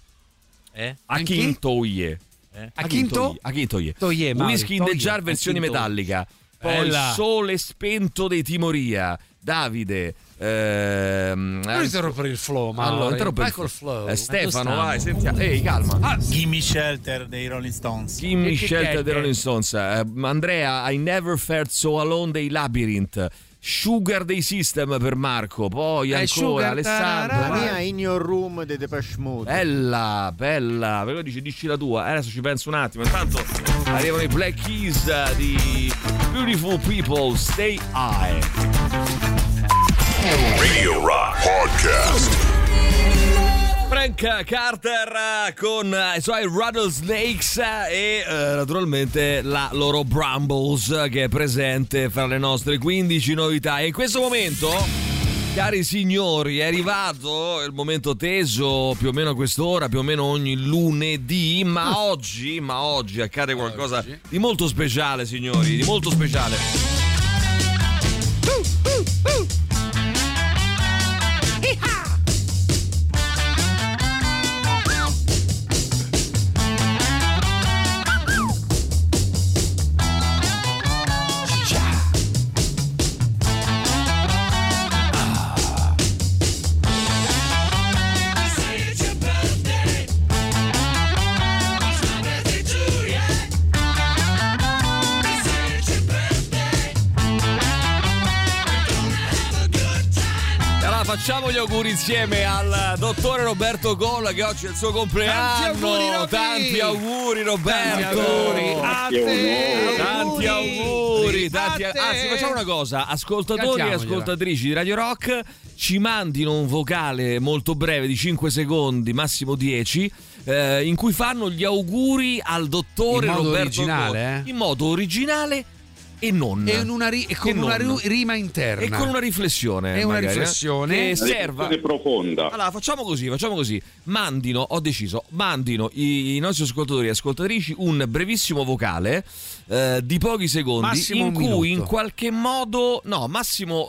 Eh? Akintoye. Eh? Akinto? Akintoye. Toye, Mauri, Whisky in the. Jar versione metallica. Poi Bella. Sole spento dei Timoria. Davide. Ehm, Non interrompere il flow, Mauri. allora, interrompe Vai il col flow. Eh, Stefano, vai, sentiamo. Ehi, calma. Ah, Gimme Shelter dei Rolling Stones. Scelta che- dei Rolling Stones. Eh, Andrea, I Never Felt So Alone dei Labyrinth. Sugar dei System per Marco. Poi Eh, ancora Sugar, Alessandro. La mia In Your Room dei Depeche Mode. Bella, bella. Però dici, dici la tua. Eh, Adesso ci penso un attimo. Intanto arrivano i Black Keys di Beautiful People. Stay High. Radio Rock Podcast. Frank Carter con eh, i suoi Rattlesnakes eh, e eh, naturalmente la loro Brambles che è presente fra le nostre 15 novità. E in questo momento, cari signori, è arrivato il momento teso più o meno a quest'ora, più o meno ogni lunedì, ma oggi, ma oggi accade qualcosa di molto speciale, signori, di molto speciale. E Allora facciamo gli auguri insieme al dottore Roberto Golla che oggi è il suo compleanno. Tanti auguri, Robby! Tanti auguri, Roberto. Tanti auguri. Tanti auguri. Tanti A te. Anzi, facciamo una cosa: ascoltatori e ascoltatrici di Radio Rock ci mandino un vocale molto breve di 5 secondi, massimo 10. eh, in cui fanno gli auguri al dottore Roberto originale, Golla. eh? in modo originale e non E, in una ri- e con E una non. ri- rima interna. e con una riflessione E una magari, eh, riflessione. che Una serva profonda. allora facciamo così facciamo così mandino ho deciso mandino i, i nostri ascoltatori e ascoltatrici un brevissimo vocale eh, di pochi secondi Massimo in cui minuto. in qualche modo no massimo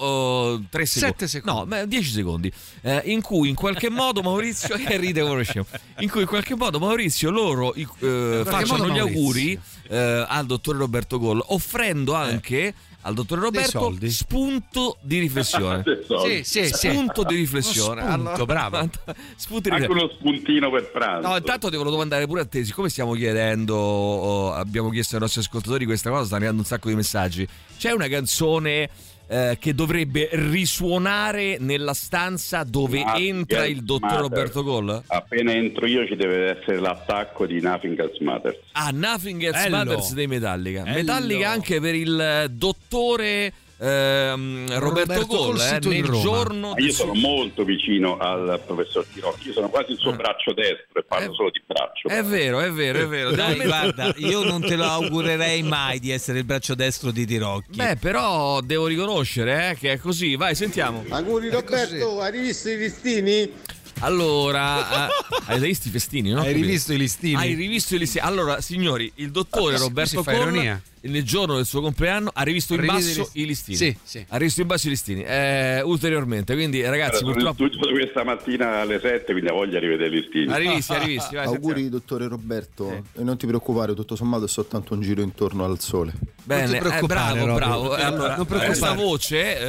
3 secondi Sette secondi. no ma 10 secondi eh, in cui in qualche [laughs] modo Maurizio [laughs] e ride come scemo in cui in qualche modo Maurizio loro eh, facciano modo gli Maurizio. Eh, al dottore Roberto Gol offrendo anche al dottore Roberto spunto di riflessione. [laughs] Sì, sì, sì. spunto di riflessione. Uno spunto, bravo. [laughs] spunto di Anche riflessione. uno spuntino per pranzo. No, intanto devo domandare pure a te, siccome stiamo chiedendo, oh, abbiamo chiesto ai nostri ascoltatori questa cosa, stanno arrivando un sacco di messaggi. C'è una canzone eh, che dovrebbe risuonare nella stanza dove Nothing entra Else il dottor Matters. Roberto Coll? Appena entro io ci deve essere l'attacco di Nothing Else Matters. Ah, Nothing Else Bello. Matters dei Metallica. Bello. Metallica anche per il dottore ehm, Roberto, Roberto Coll, eh, nel Roma. giorno Ma del io sono molto vicino al professor Tirocchi, io sono quasi il Ah. suo braccio destro e parlo solo di braccio. È vero, è vero, è vero. Dai, guarda, io non te lo augurerei mai di essere il braccio destro di Tirocchi. Beh, però devo riconoscere eh, che è così. Vai, sentiamo. Auguri Roberto, hai rivisto i listini? Allora, eh, hai visto i festini, no? Hai rivisto i listini? Hai rivisto i listini. Allora, signori, il dottore Ah, sì, Roberto ironia. nel giorno del suo compleanno ha rivisto in basso i listini. i listini. Sì, sì. Ha rivisto in basso i listini. Eh, ulteriormente, quindi ragazzi, in purtroppo questa mattina alle 7, quindi ha voglia di vedere i listini. Ha rivisti, ha rivisti, vai, Auguri dottore Roberto e non ti preoccupare, tutto sommato è soltanto un giro intorno al sole. Bene, eh, bravo, Robby. bravo. Eh, Allora, Non questa voce,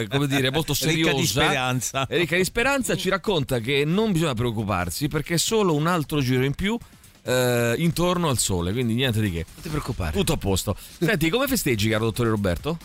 eh, come dire, molto Ricca seriosa, di speranza. ricca di speranza, ci racconta che non bisogna preoccuparsi perché è solo un altro giro in più eh, intorno al sole, quindi niente di che. Non ti preoccupare. Tutto a posto. Senti, come festeggi, caro dottore Roberto?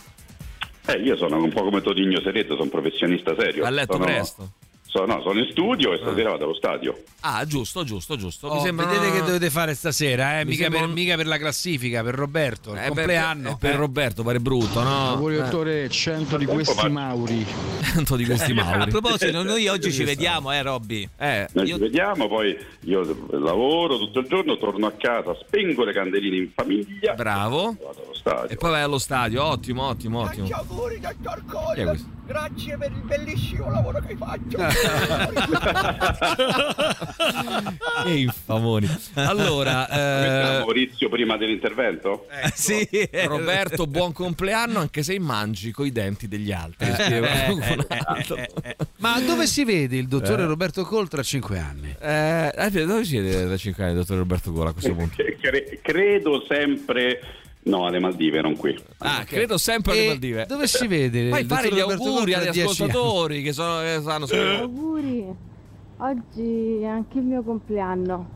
Eh, io sono un po' come Todigno Seretto, sono un professionista serio. A letto Sono- presto. Sono, no, sono in studio e stasera vado allo stadio. Ah, giusto, giusto, giusto. Oh, Mi sembra Vedete che dovete fare stasera, eh? Mi Mica, sembra per, mica per la classifica, per Roberto, il Eh, beh, compleanno. per, per eh. Roberto pare brutto, no? Auguri Eh, dottore, 100 di questi Mauri. Tanto di questi A Mauri. proposito, noi oggi ci vediamo, eh, Robby? Eh, Noi ci vediamo, poi io lavoro tutto il giorno, torno a casa, spengo le candeline in famiglia. Bravo. Vado allo stadio. E poi vai allo stadio, ottimo, ottimo, ottimo. auguri, dottor? Grazie per il bellissimo lavoro che hai fatto. [laughs] Che infamoni. Allora, eh, Maurizio prima dell'intervento? sì. Roberto, [laughs] buon compleanno anche se mangi coi denti degli altri. Eh, eh, eh. Ma dove si vede il dottore Eh. Roberto Col tra cinque anni? Eh, dove siete da 5 anni, dottor Roberto Gola a questo punto? Cre- credo sempre... No, alle Maldive, non qui. Ah, credo sempre alle E Maldive. Dove si vede? Fai il fare gli Col auguri tra agli ascoltatori che, sono, che sanno solo- Auguri, oggi è anche il mio compleanno,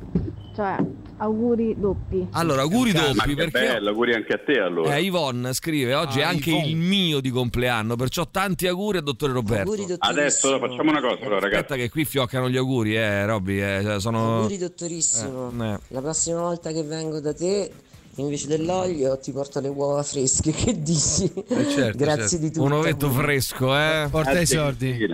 cioè auguri doppi. Allora, auguri doppi che perché bello, auguri anche a te allora. eh, Yvonne scrive oggi è Ah, anche Yvonne. il mio di compleanno, perciò tanti auguri al dottore Roberto. Auguri, dottorissimo. Adesso facciamo una cosa, allora, ragazzi. Aspetta che qui fioccano gli auguri, eh, Robby, eh, sono... Auguri, dottorissimo. Eh, eh. La prossima volta che vengo da te, invece dell'olio, ti porto le uova fresche. Che dici? Eh, certo, Grazie certo. di tutto. Un ovetto fresco, eh. Porta i Grazie, soldi.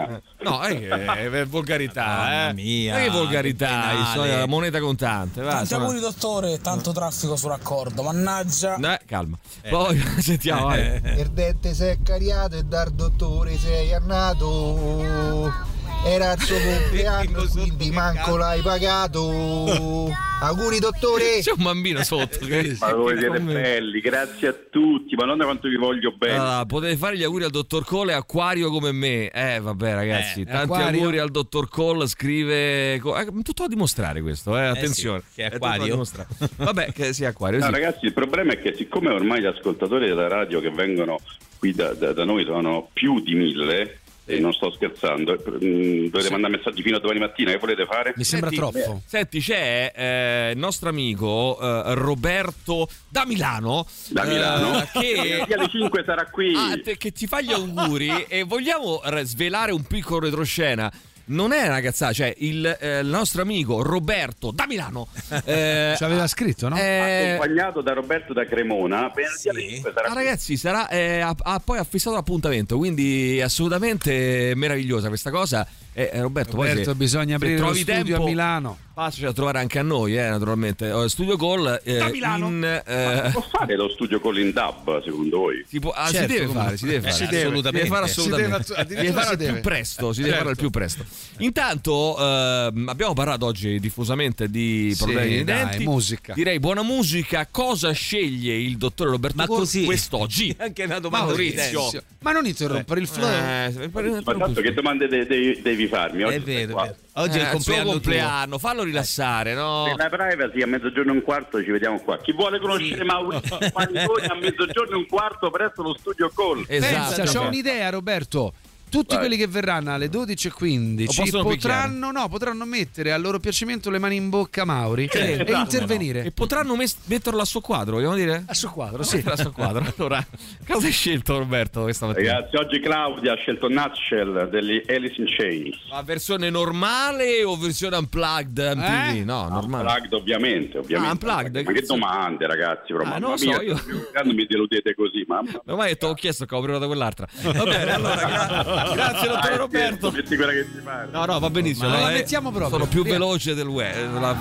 No, è, che- è volgarità, Mamma eh. mia, Ma che volgarità, i soldi- la moneta contante. Va, Tanti insomma. auguri, dottore. Tanto traffico sul raccordo. Mannaggia. Eh, calma. Poi [laughs] sentiamo, vai. Perdette sei cariato e dal dottore sei andato. Era il suo [laughs] compleanno, quindi manco l'hai pagato. Auguri dottore! [laughs] C'è un bambino sotto. Che, Ma voi siete commenta. belli, grazie a tutti, ma non da quanto vi voglio bene. Allora, potete fare gli auguri al dottor Cole acquario come me. Eh, vabbè, ragazzi. Eh, tanti Acquario. auguri al dottor Cole. Scrive. eh, tutto da dimostrare questo, eh. Attenzione. sì, che è acquario. dimostrare. Vabbè, che sia acquario. No, sì. ragazzi, il problema è che siccome ormai gli ascoltatori della radio che vengono qui da, da- da noi sono più di mille, e non sto scherzando, mm, dovete mandare messaggi fino a domani mattina, che volete fare? Mi sembra Senti, troppo. Senti, c'è eh, il nostro amico eh, Roberto da Milano. Da Milano? eh, che, [laughs] alle 5 sarà qui. Ah, te- che ti fa gli auguri [laughs] e vogliamo svelare un piccolo retroscena. Non è una cazzata, cioè il, eh, il nostro amico Roberto da Milano [laughs] eh, Ci aveva scritto, no? eh, Accompagnato da Roberto da Cremona, 5 sarà ah, ragazzi, sarà, eh, ha, ha poi affissato l'appuntamento, quindi è assolutamente meravigliosa questa cosa. Eh, eh, Roberto, poi Roberto, se- bisogna se aprire lo trovi studio tempo, a Milano. Passaci a trovare anche a noi, eh, naturalmente. Oh, Studio Gol eh, Da Milano. in, Ma eh, può fare lo studio con l'Indab, secondo voi? si, può- ah, Certo, si deve come- fare, si deve Eh, fare. si deve. assolutamente. fare Si assolutamente. deve- Si deve addirittura fare si al più deve. presto, si deve Certo. fare al più presto. Intanto ehm, abbiamo parlato oggi diffusamente di Sì, problemi nei dai, denti. musica. Direi buona musica. Cosa sceglie il dottore Roberto Ma Col così? quest'oggi? [laughs] Anche una domanda Maurizio. di Ma non interrompere il flow. Eh, Ma tanto che domande de- de- devi rifarmi. Oggi È vero, qua. è vero. Oggi è il Eh, il suo compleanno compleanno, fallo rilassare, no? Per la privacy a mezzogiorno e un quarto ci vediamo qua. Chi vuole conoscere Maurizio [laughs] Paniconi a mezzogiorno e un quarto presso lo studio call. Esatto. Pensa, c'ho un'idea, Roberto. Tutti Vai. quelli che verranno alle 12.15 Lo possono potranno, no, potranno mettere a loro piacimento le mani in bocca a Mauri e esatto. intervenire. E potranno mes- metterlo a suo quadro, vogliamo dire? A suo quadro, Sì, a suo quadro. [laughs] Allora, cosa hai scelto Roberto questa mattina? Ragazzi, oggi Claudia ha scelto Nutshell degli Alice in Chains. Ma versione normale o versione unplugged MTV? Eh? No, normale. Unplugged ovviamente, ovviamente. Ah, unplugged, Ma che domande ragazzi, però, Ah, non lo so, mia, io- quando mi deludete così, mamma. Ormai ti ho chiesto che ho prenotato quell'altra. Va bene, allora, [laughs] gra- grazie dottore Dai, Roberto. Metti quella che ti pare. No, no, va benissimo. Ma no, la eh, mettiamo proprio. Sono più Via. veloce del web. La,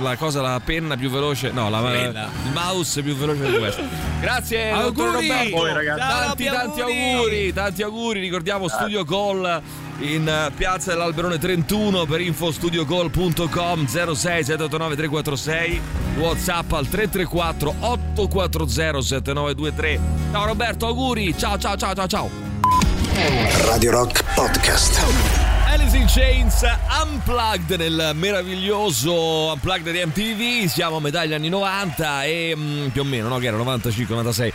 la cosa, la penna più veloce. No, la, il mouse più veloce del web. [laughs] Grazie, dottore Auguri. Roberto. Voi, ragazzi. Tanti, Ciao, tanti auguri. auguri. Tanti auguri. Ricordiamo Studio Call in eh, piazza dell'Alberone 31 per infostudiocall.com 06 789 346 whatsapp al 334 840 7923 ciao Roberto auguri ciao ciao ciao ciao ciao Radio Rock Podcast. Alice in Chains Unplugged nel meraviglioso Unplugged di MTV siamo a metà degli anni 90 e mm, più o meno no che era 95 96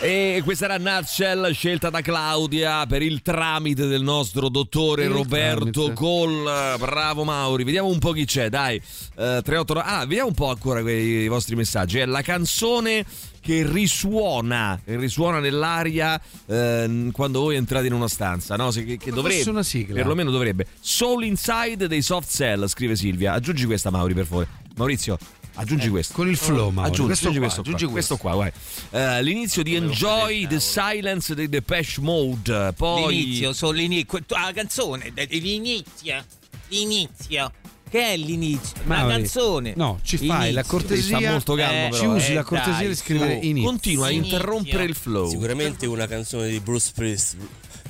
e questa era Nutshell scelta da Claudia per il tramite del nostro dottore Il Roberto. Col bravo Mauri vediamo un po' chi c'è dai Eh, 38 ah vediamo un po' ancora quei vostri messaggi è la canzone che risuona, che risuona nell'aria ehm, quando voi entrate in una stanza, no? Se- che, che dovrebbe, una sigla. perlomeno dovrebbe. Soul Inside dei Soft Cell, scrive Silvia. Aggiungi questa, Mauri, per favore. Maurizio, aggiungi questo. con il flow, Mauri. Aggiungi, Questo aggiungi qua, questo, aggiungi qua, questo qua, guai. Eh, l'inizio di Enjoy the Silence dei Depeche Mode. Poi L'inizio, solo l'inizio. La canzone, l'inizio. L'inizio. Che è l'inizio? La Mauri, canzone. No, ci fai la Inizio. cortesia. Sta molto calmo, Eh, però, ci usi eh, la cortesia dai, di scrivere su. inizio. continua a interrompere il flow. Sicuramente una canzone di Bruce Priest.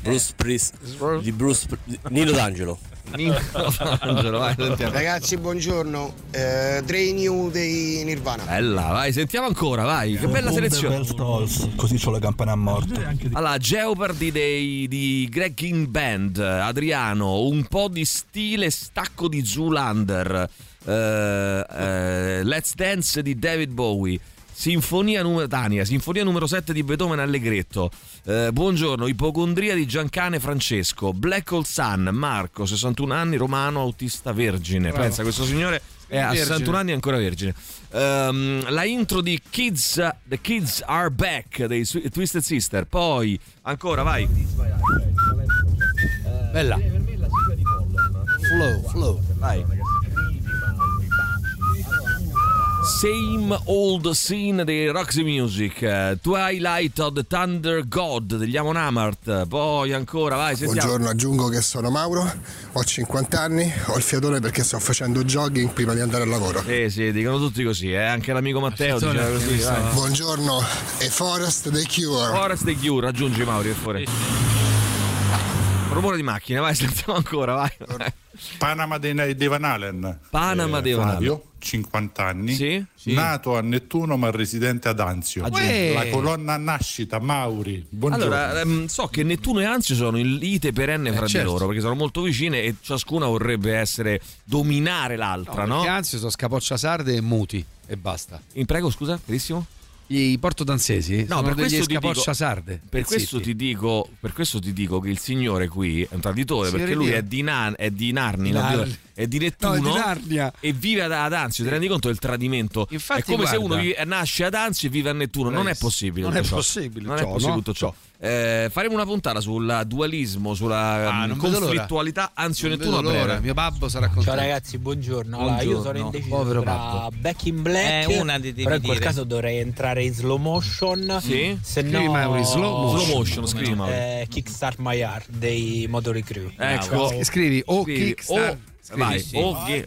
Bruce Priest. Di Bruce Nino D'Angelo. Angelo, vai, sentiamo. Ragazzi, buongiorno. Eh, Dre New dei Nirvana. Bella, vai, sentiamo ancora, vai. Che bella selezione. così c'ho le campane a morto. Allora, Jeopardy dei, di Greg King Band, Adriano, un po' di stile stacco di Zoolander, eh, eh, Let's Dance di David Bowie. Sinfonia numero, Tania, Sinfonia numero 7 di Beethoven Allegretto. Eh, buongiorno, Ipocondria di Giancane Francesco. Black Hole Sun, Marco, 61 anni, romano, autista vergine. Bravo. Pensa, questo signore è a Vergine. 61 anni e ancora vergine. Ehm, la intro di Kids, The Kids Are Back dei Twisted Sister. Poi, ancora, vai. Bella. Flow, flow. Vai. Same Old Scene dei Roxy Music, eh, Twilight of the Thunder God degli Amon Amart, poi ancora, vai, sentiamo. Buongiorno, aggiungo che sono Mauro, ho 50 anni, ho il fiatone perché sto facendo jogging prima di andare al lavoro. Sì, sì, dicono tutti così, eh? anche l'amico Matteo diceva così. vai. Buongiorno, e Forest The Cure. Forest the Cure, raggiungi Mauri, per favore. Rumore di macchine, vai, [laughs] sentiamo ancora, vai. Panama dei, dei Van Halen. Panama dei Van Halen. Flavio, 50 anni. Sì, sì. Nato a Nettuno ma residente ad Anzio. Aggiungi. La colonna nascita, Mauri. Buongiorno. Allora, ehm, so che Nettuno e Anzio sono in lite perenne fra di certo. loro perché sono molto vicine e ciascuna vorrebbe essere dominare l'altra, no? Perché anzi sono scapoccia sarde e muti e basta. In prego, scusa, carissimo. I porto danzesi No, sono per degli questo ti scapoccia dico- sarde. Per questo, dico, per questo ti dico che il signore qui è un traditore Signore perché lui è di, Nan- è di Narni, no, Narni. è di No, Nettuno è di e vive ad, ad Anzio. Ti rendi conto del tradimento? Infatti, è come se guarda- uno vive- nasce ad Anzio e vive a Nettuno. Non è possibile. Non è ciò. possibile Non ciò, è possibile no? tutto ciò. Eh, faremo una puntata sul dualismo, sulla Ah, conflittualità Non Anzio-Nettuno a. Mio babbo sarà contento. Ciao ragazzi, buongiorno. Allora, io sono Buongiorno. indeciso Povero tra babbo. Back in Black. Eh, una devi però in quel dire. caso dovrei entrare in slow motion. Sì? Se no, Mauri, slow motion. Slow motion, scrivi, Mauri. eh, Kickstart My Heart dei Motori Crew. Ecco. Ciao. Scrivi o Scrivi, Kickstart. o- vai, sì. o che-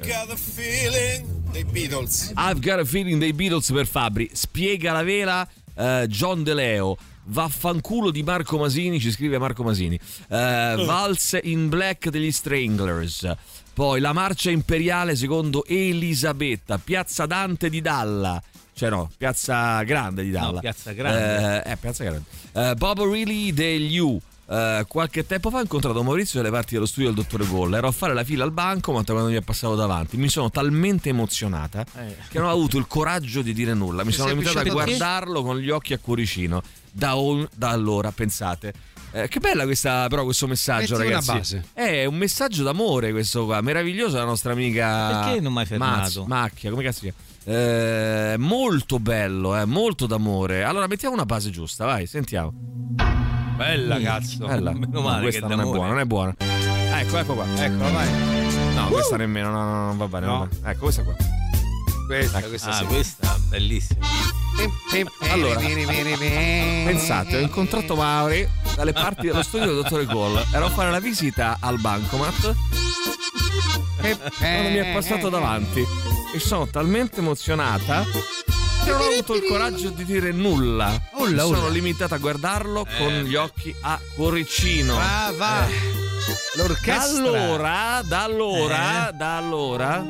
dei Beatles. I've got a feeling dei Beatles per Fabri. Spiega la vela eh, John De Leo. Vaffanculo di Marco Masini, ci scrive Marco Masini. Eh, Valse in Black degli Stranglers. Poi la marcia imperiale secondo Elisabetta. Piazza Dante di Dalla. Cioè no, Piazza Grande di Dalla. No, Piazza Grande. Eh, eh, Piazza Grande. Eh, Bob O'Reilly degli U. Eh, qualche tempo fa ho incontrato Maurizio dalle parti dello studio del dottore Golla. Ero a fare la fila al banco ma quando mi è passato davanti. Mi sono talmente emozionata che non ho avuto il coraggio di dire nulla. Mi sono sei limitato a guardarlo con gli occhi a cuoricino. Da, on- da allora, pensate. Eh, che bella questa, però questo messaggio, Metti una ragazzi. base. È un messaggio d'amore questo qua, meraviglioso la nostra amica. Perché non mi hai fermato? Mazz- Macchia, come cazzo si chiama? Eh, molto bello, eh, molto d'amore. Allora mettiamo una base giusta, vai, sentiamo. Bella Mm, cazzo. Bella. [laughs] Meno No, male questa che non è buona, non è buona. Ecco, ecco qua. Eccola, vai. No, questa nemmeno, no, no, no, va bene, No. va bene. Ecco, questa qua. Questa, Ecco. questa Ah, sì. questa bellissima. Allora, pensate, ho incontrato Mauri dalle parti dello studio del dottore Goll. Ero a fare la visita al bancomat quando mi è passato davanti e sono talmente emozionata non ho avuto il coraggio di dire nulla. Ulla, Mi sono ulla. limitata a guardarlo con gli occhi a cuoricino. Va, va. Eh. Da L'orchestra. allora, da allora, da allora,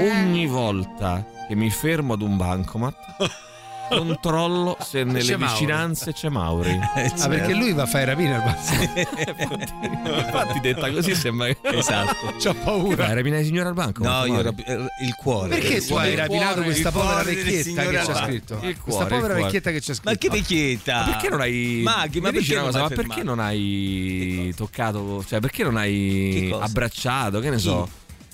ogni volta che mi fermo ad un bancomat, [laughs] controllo se nelle C'è vicinanze c'è Mauri. [laughs] Ah, perché lui va a fare rapina al banco. [laughs] Infatti, detta così sembra che. Esatto. C'ho paura. Vai, rapinai il signore al banco? No, io Mauri? rapi- eh, il cuore. Perché Il tu hai rapinato questa povera vecchietta che c'è scritto? Il Questa povera vecchietta che c'è scritto. Ma che vecchietta? Ma perché non hai. Maghi, ma mi dici perché cosa, ma hai perché non hai toccato? Cioè, perché non hai abbracciato? Che ne so?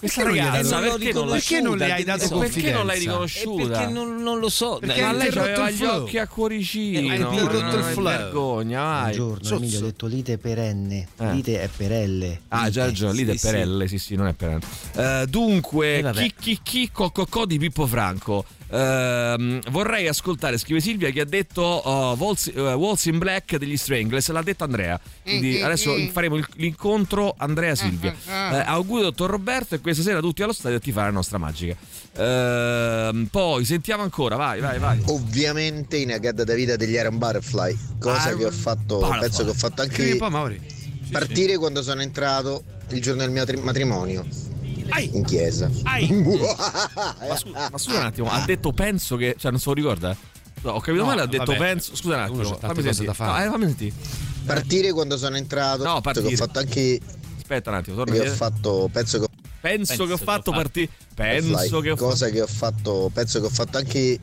Questa Perché non gli hai ragazza, dato- perché non, perché non le hai dato perché confidenza? non l'hai Eh, riconosciuta? perché non, non lo so. Perché ma lei aveva gli flow. occhi a cuoricino. Hai interrotto non il flow. Vergogna, vai. Buongiorno, Emilio ha detto lite perenne. Eh. Lite è per L. Ah, già ragione, lì Sì, è per sì. L, sì, sì, non è per L. Eh, dunque, Eh, chi chi chi co, co, co di Pippo Franco. Ehm, vorrei ascoltare, scrive Silvia, che ha detto oh, Waltz, eh, Waltz in Black degli Stranglers. L'ha detto Andrea. Quindi adesso faremo il- l'incontro Andrea-Silvia. Eh, auguri, dottor Roberto, e questa sera tutti allo stadio a tifare la nostra magica. Ehm, poi sentiamo ancora, vai, vai, vai. Ovviamente in Agada da vita degli Iron Butterfly, cosa Iron che ho fatto, Butterfly. penso che ho fatto anche un po' Mauri. partire quando sono entrato il giorno del mio tri- in chiesa. Ma, scu- ma scusa un attimo, ha detto penso che. Cioè, non se lo ricorda? No, ho capito No, male, ha detto vabbè. penso. Scusa un attimo, Uno fammi cose sentire. da fare. No, eh, fammi sentire. partire quando sono entrato, No, penso partire. che ho fatto anche Aspetta un attimo, torna che ho fatto, penso che ho Penso, che ho fatto partire. Penso che ho fatto. cosa che ho fatto, penso che ho fatto anche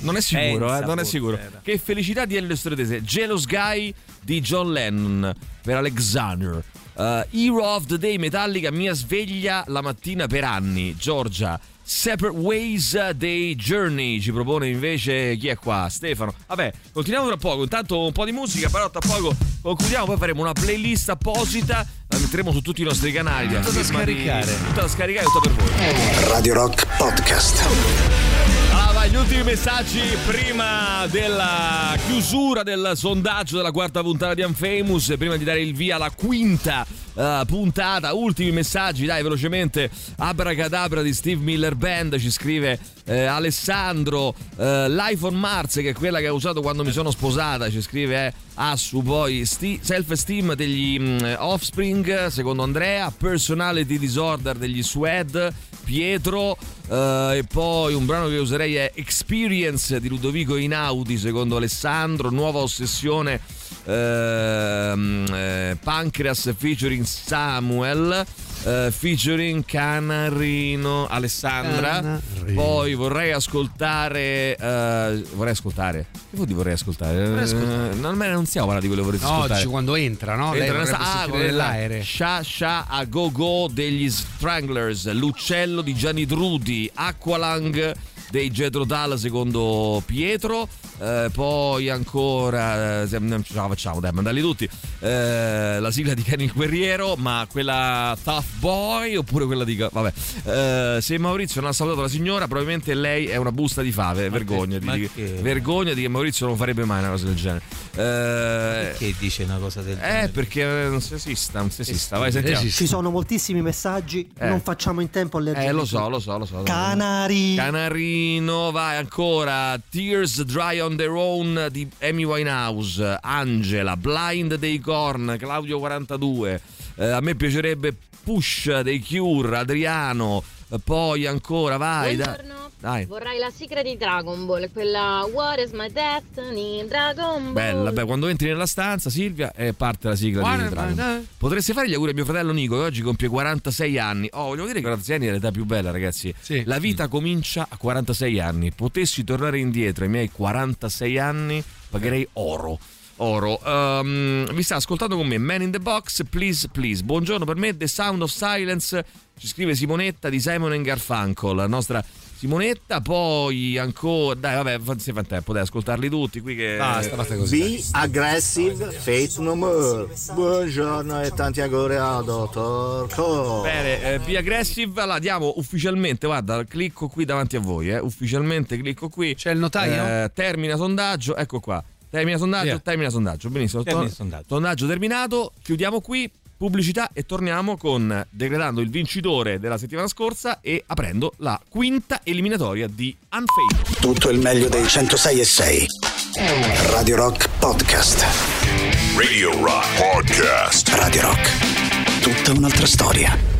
Non è sicuro, Pensa, eh, non è sicuro. era. Che felicità di Elio Stradese. Jealous Guy di John Lennon per Alexander. Uh, Hero of the Day Metallica, mia sveglia la mattina per anni. Giorgia. Separate Ways dei Journey ci propone invece chi è qua? Stefano. Vabbè, continuiamo tra poco. Intanto un po' di musica, però tra poco concludiamo. Poi faremo una playlist apposita. La metteremo su tutti i nostri canali. a Tutto da firma di- scaricare. Tutta da scaricare, tutta per voi. Radio Rock Podcast. Vai, gli ultimi messaggi prima della chiusura del sondaggio della quarta puntata di Unfamous, prima di dare il via alla quinta eh, puntata. Ultimi messaggi, dai, velocemente. Abracadabra di Steve Miller Band ci scrive eh, Alessandro. eh, L'iPhone Mars, che è quella che ho usato quando mi sono sposata, ci scrive eh, Assu. Poi sti- self-esteem degli mm, Offspring, secondo Andrea. Personality Disorder degli Sued. Pietro eh, e poi un brano che userei è Experience di Ludovico Inaudi secondo Alessandro nuova ossessione eh, Pancreas featuring Samuel eh, featuring Canarino Alessandra Canarino. poi vorrei ascoltare eh, vorrei ascoltare che vuol dire vorrei ascoltare, Vorrei ascoltare. Eh, non, me- non stiamo parlando di quello che vorrei No, ascoltare dici quando entra, no? Lei Entra sta- ah, nell'aereo. Sha Sha a Go Go degli Stranglers, L'uccello di Gianni Trudi, Aqualang dei Jetro Tull secondo Pietro, eh, poi ancora eh, non ce la facciamo, dai, mandali tutti. Eh, la sigla di Kenny il Guerriero, ma quella Tough Boy oppure quella di vabbè. Eh, se Maurizio non ha salutato la signora, probabilmente lei è una busta di fave, vergogna ma di che- vergogna di che Maurizio non farebbe mai una cosa del genere. Eh, Perché dice una cosa del genere? eh, perché non si esista, non si esista. Vai, sentiamo. Ci sono moltissimi messaggi, Eh. non facciamo in tempo a leggere. Eh, lo so, lo so, lo so. Canari. Canarino, vai ancora. Tears Dry on Their Own di Amy Winehouse. Angela, Blind dei Korn, Claudio 42. Eh, a me piacerebbe Push dei Cure, Adriano. Eh, Poi ancora, vai, dai. Buongiorno. Dai. Vorrei la sigla di Dragon Ball, quella What is my destiny? Dragon Ball. Bella, beh, quando entri nella stanza, Silvia, e parte la sigla Guarda, di Dragon. guarda. Potreste fare gli auguri a mio fratello Nico, che oggi compie 46 anni. Oh, voglio dire che 46 anni è l'età più bella, ragazzi. La vita comincia a 46 anni. Potessi tornare indietro ai miei 46 anni, pagherei oro. Oro, Ehm, mi sta ascoltando con me Man in the Box, please, please. Buongiorno per me, The Sound of Silence. Ci scrive Simonetta di Simon and Garfunkel, la nostra Simonetta. Poi ancora, dai, vabbè, se fa tempo, dai, ascoltarli tutti qui. Che Basta, basta così. Be aggressive, fate no more. Buongiorno e tanti auguri al dottor Co. Bene, eh, Be Aggressive la diamo ufficialmente, guarda, clicco qui davanti a voi, eh, ufficialmente clicco qui. C'è il notaio? Eh, termina sondaggio, ecco qua. Termina sondaggio, Via. termina sondaggio, benissimo. Termina sondaggio. sondaggio terminato, chiudiamo qui, pubblicità e torniamo con decretando il vincitore della settimana scorsa e aprendo la quinta eliminatoria di Unfade. Tutto il meglio dei 106 e 6. Radio Rock Podcast. Radio Rock Podcast. Radio Rock. Tutta un'altra storia.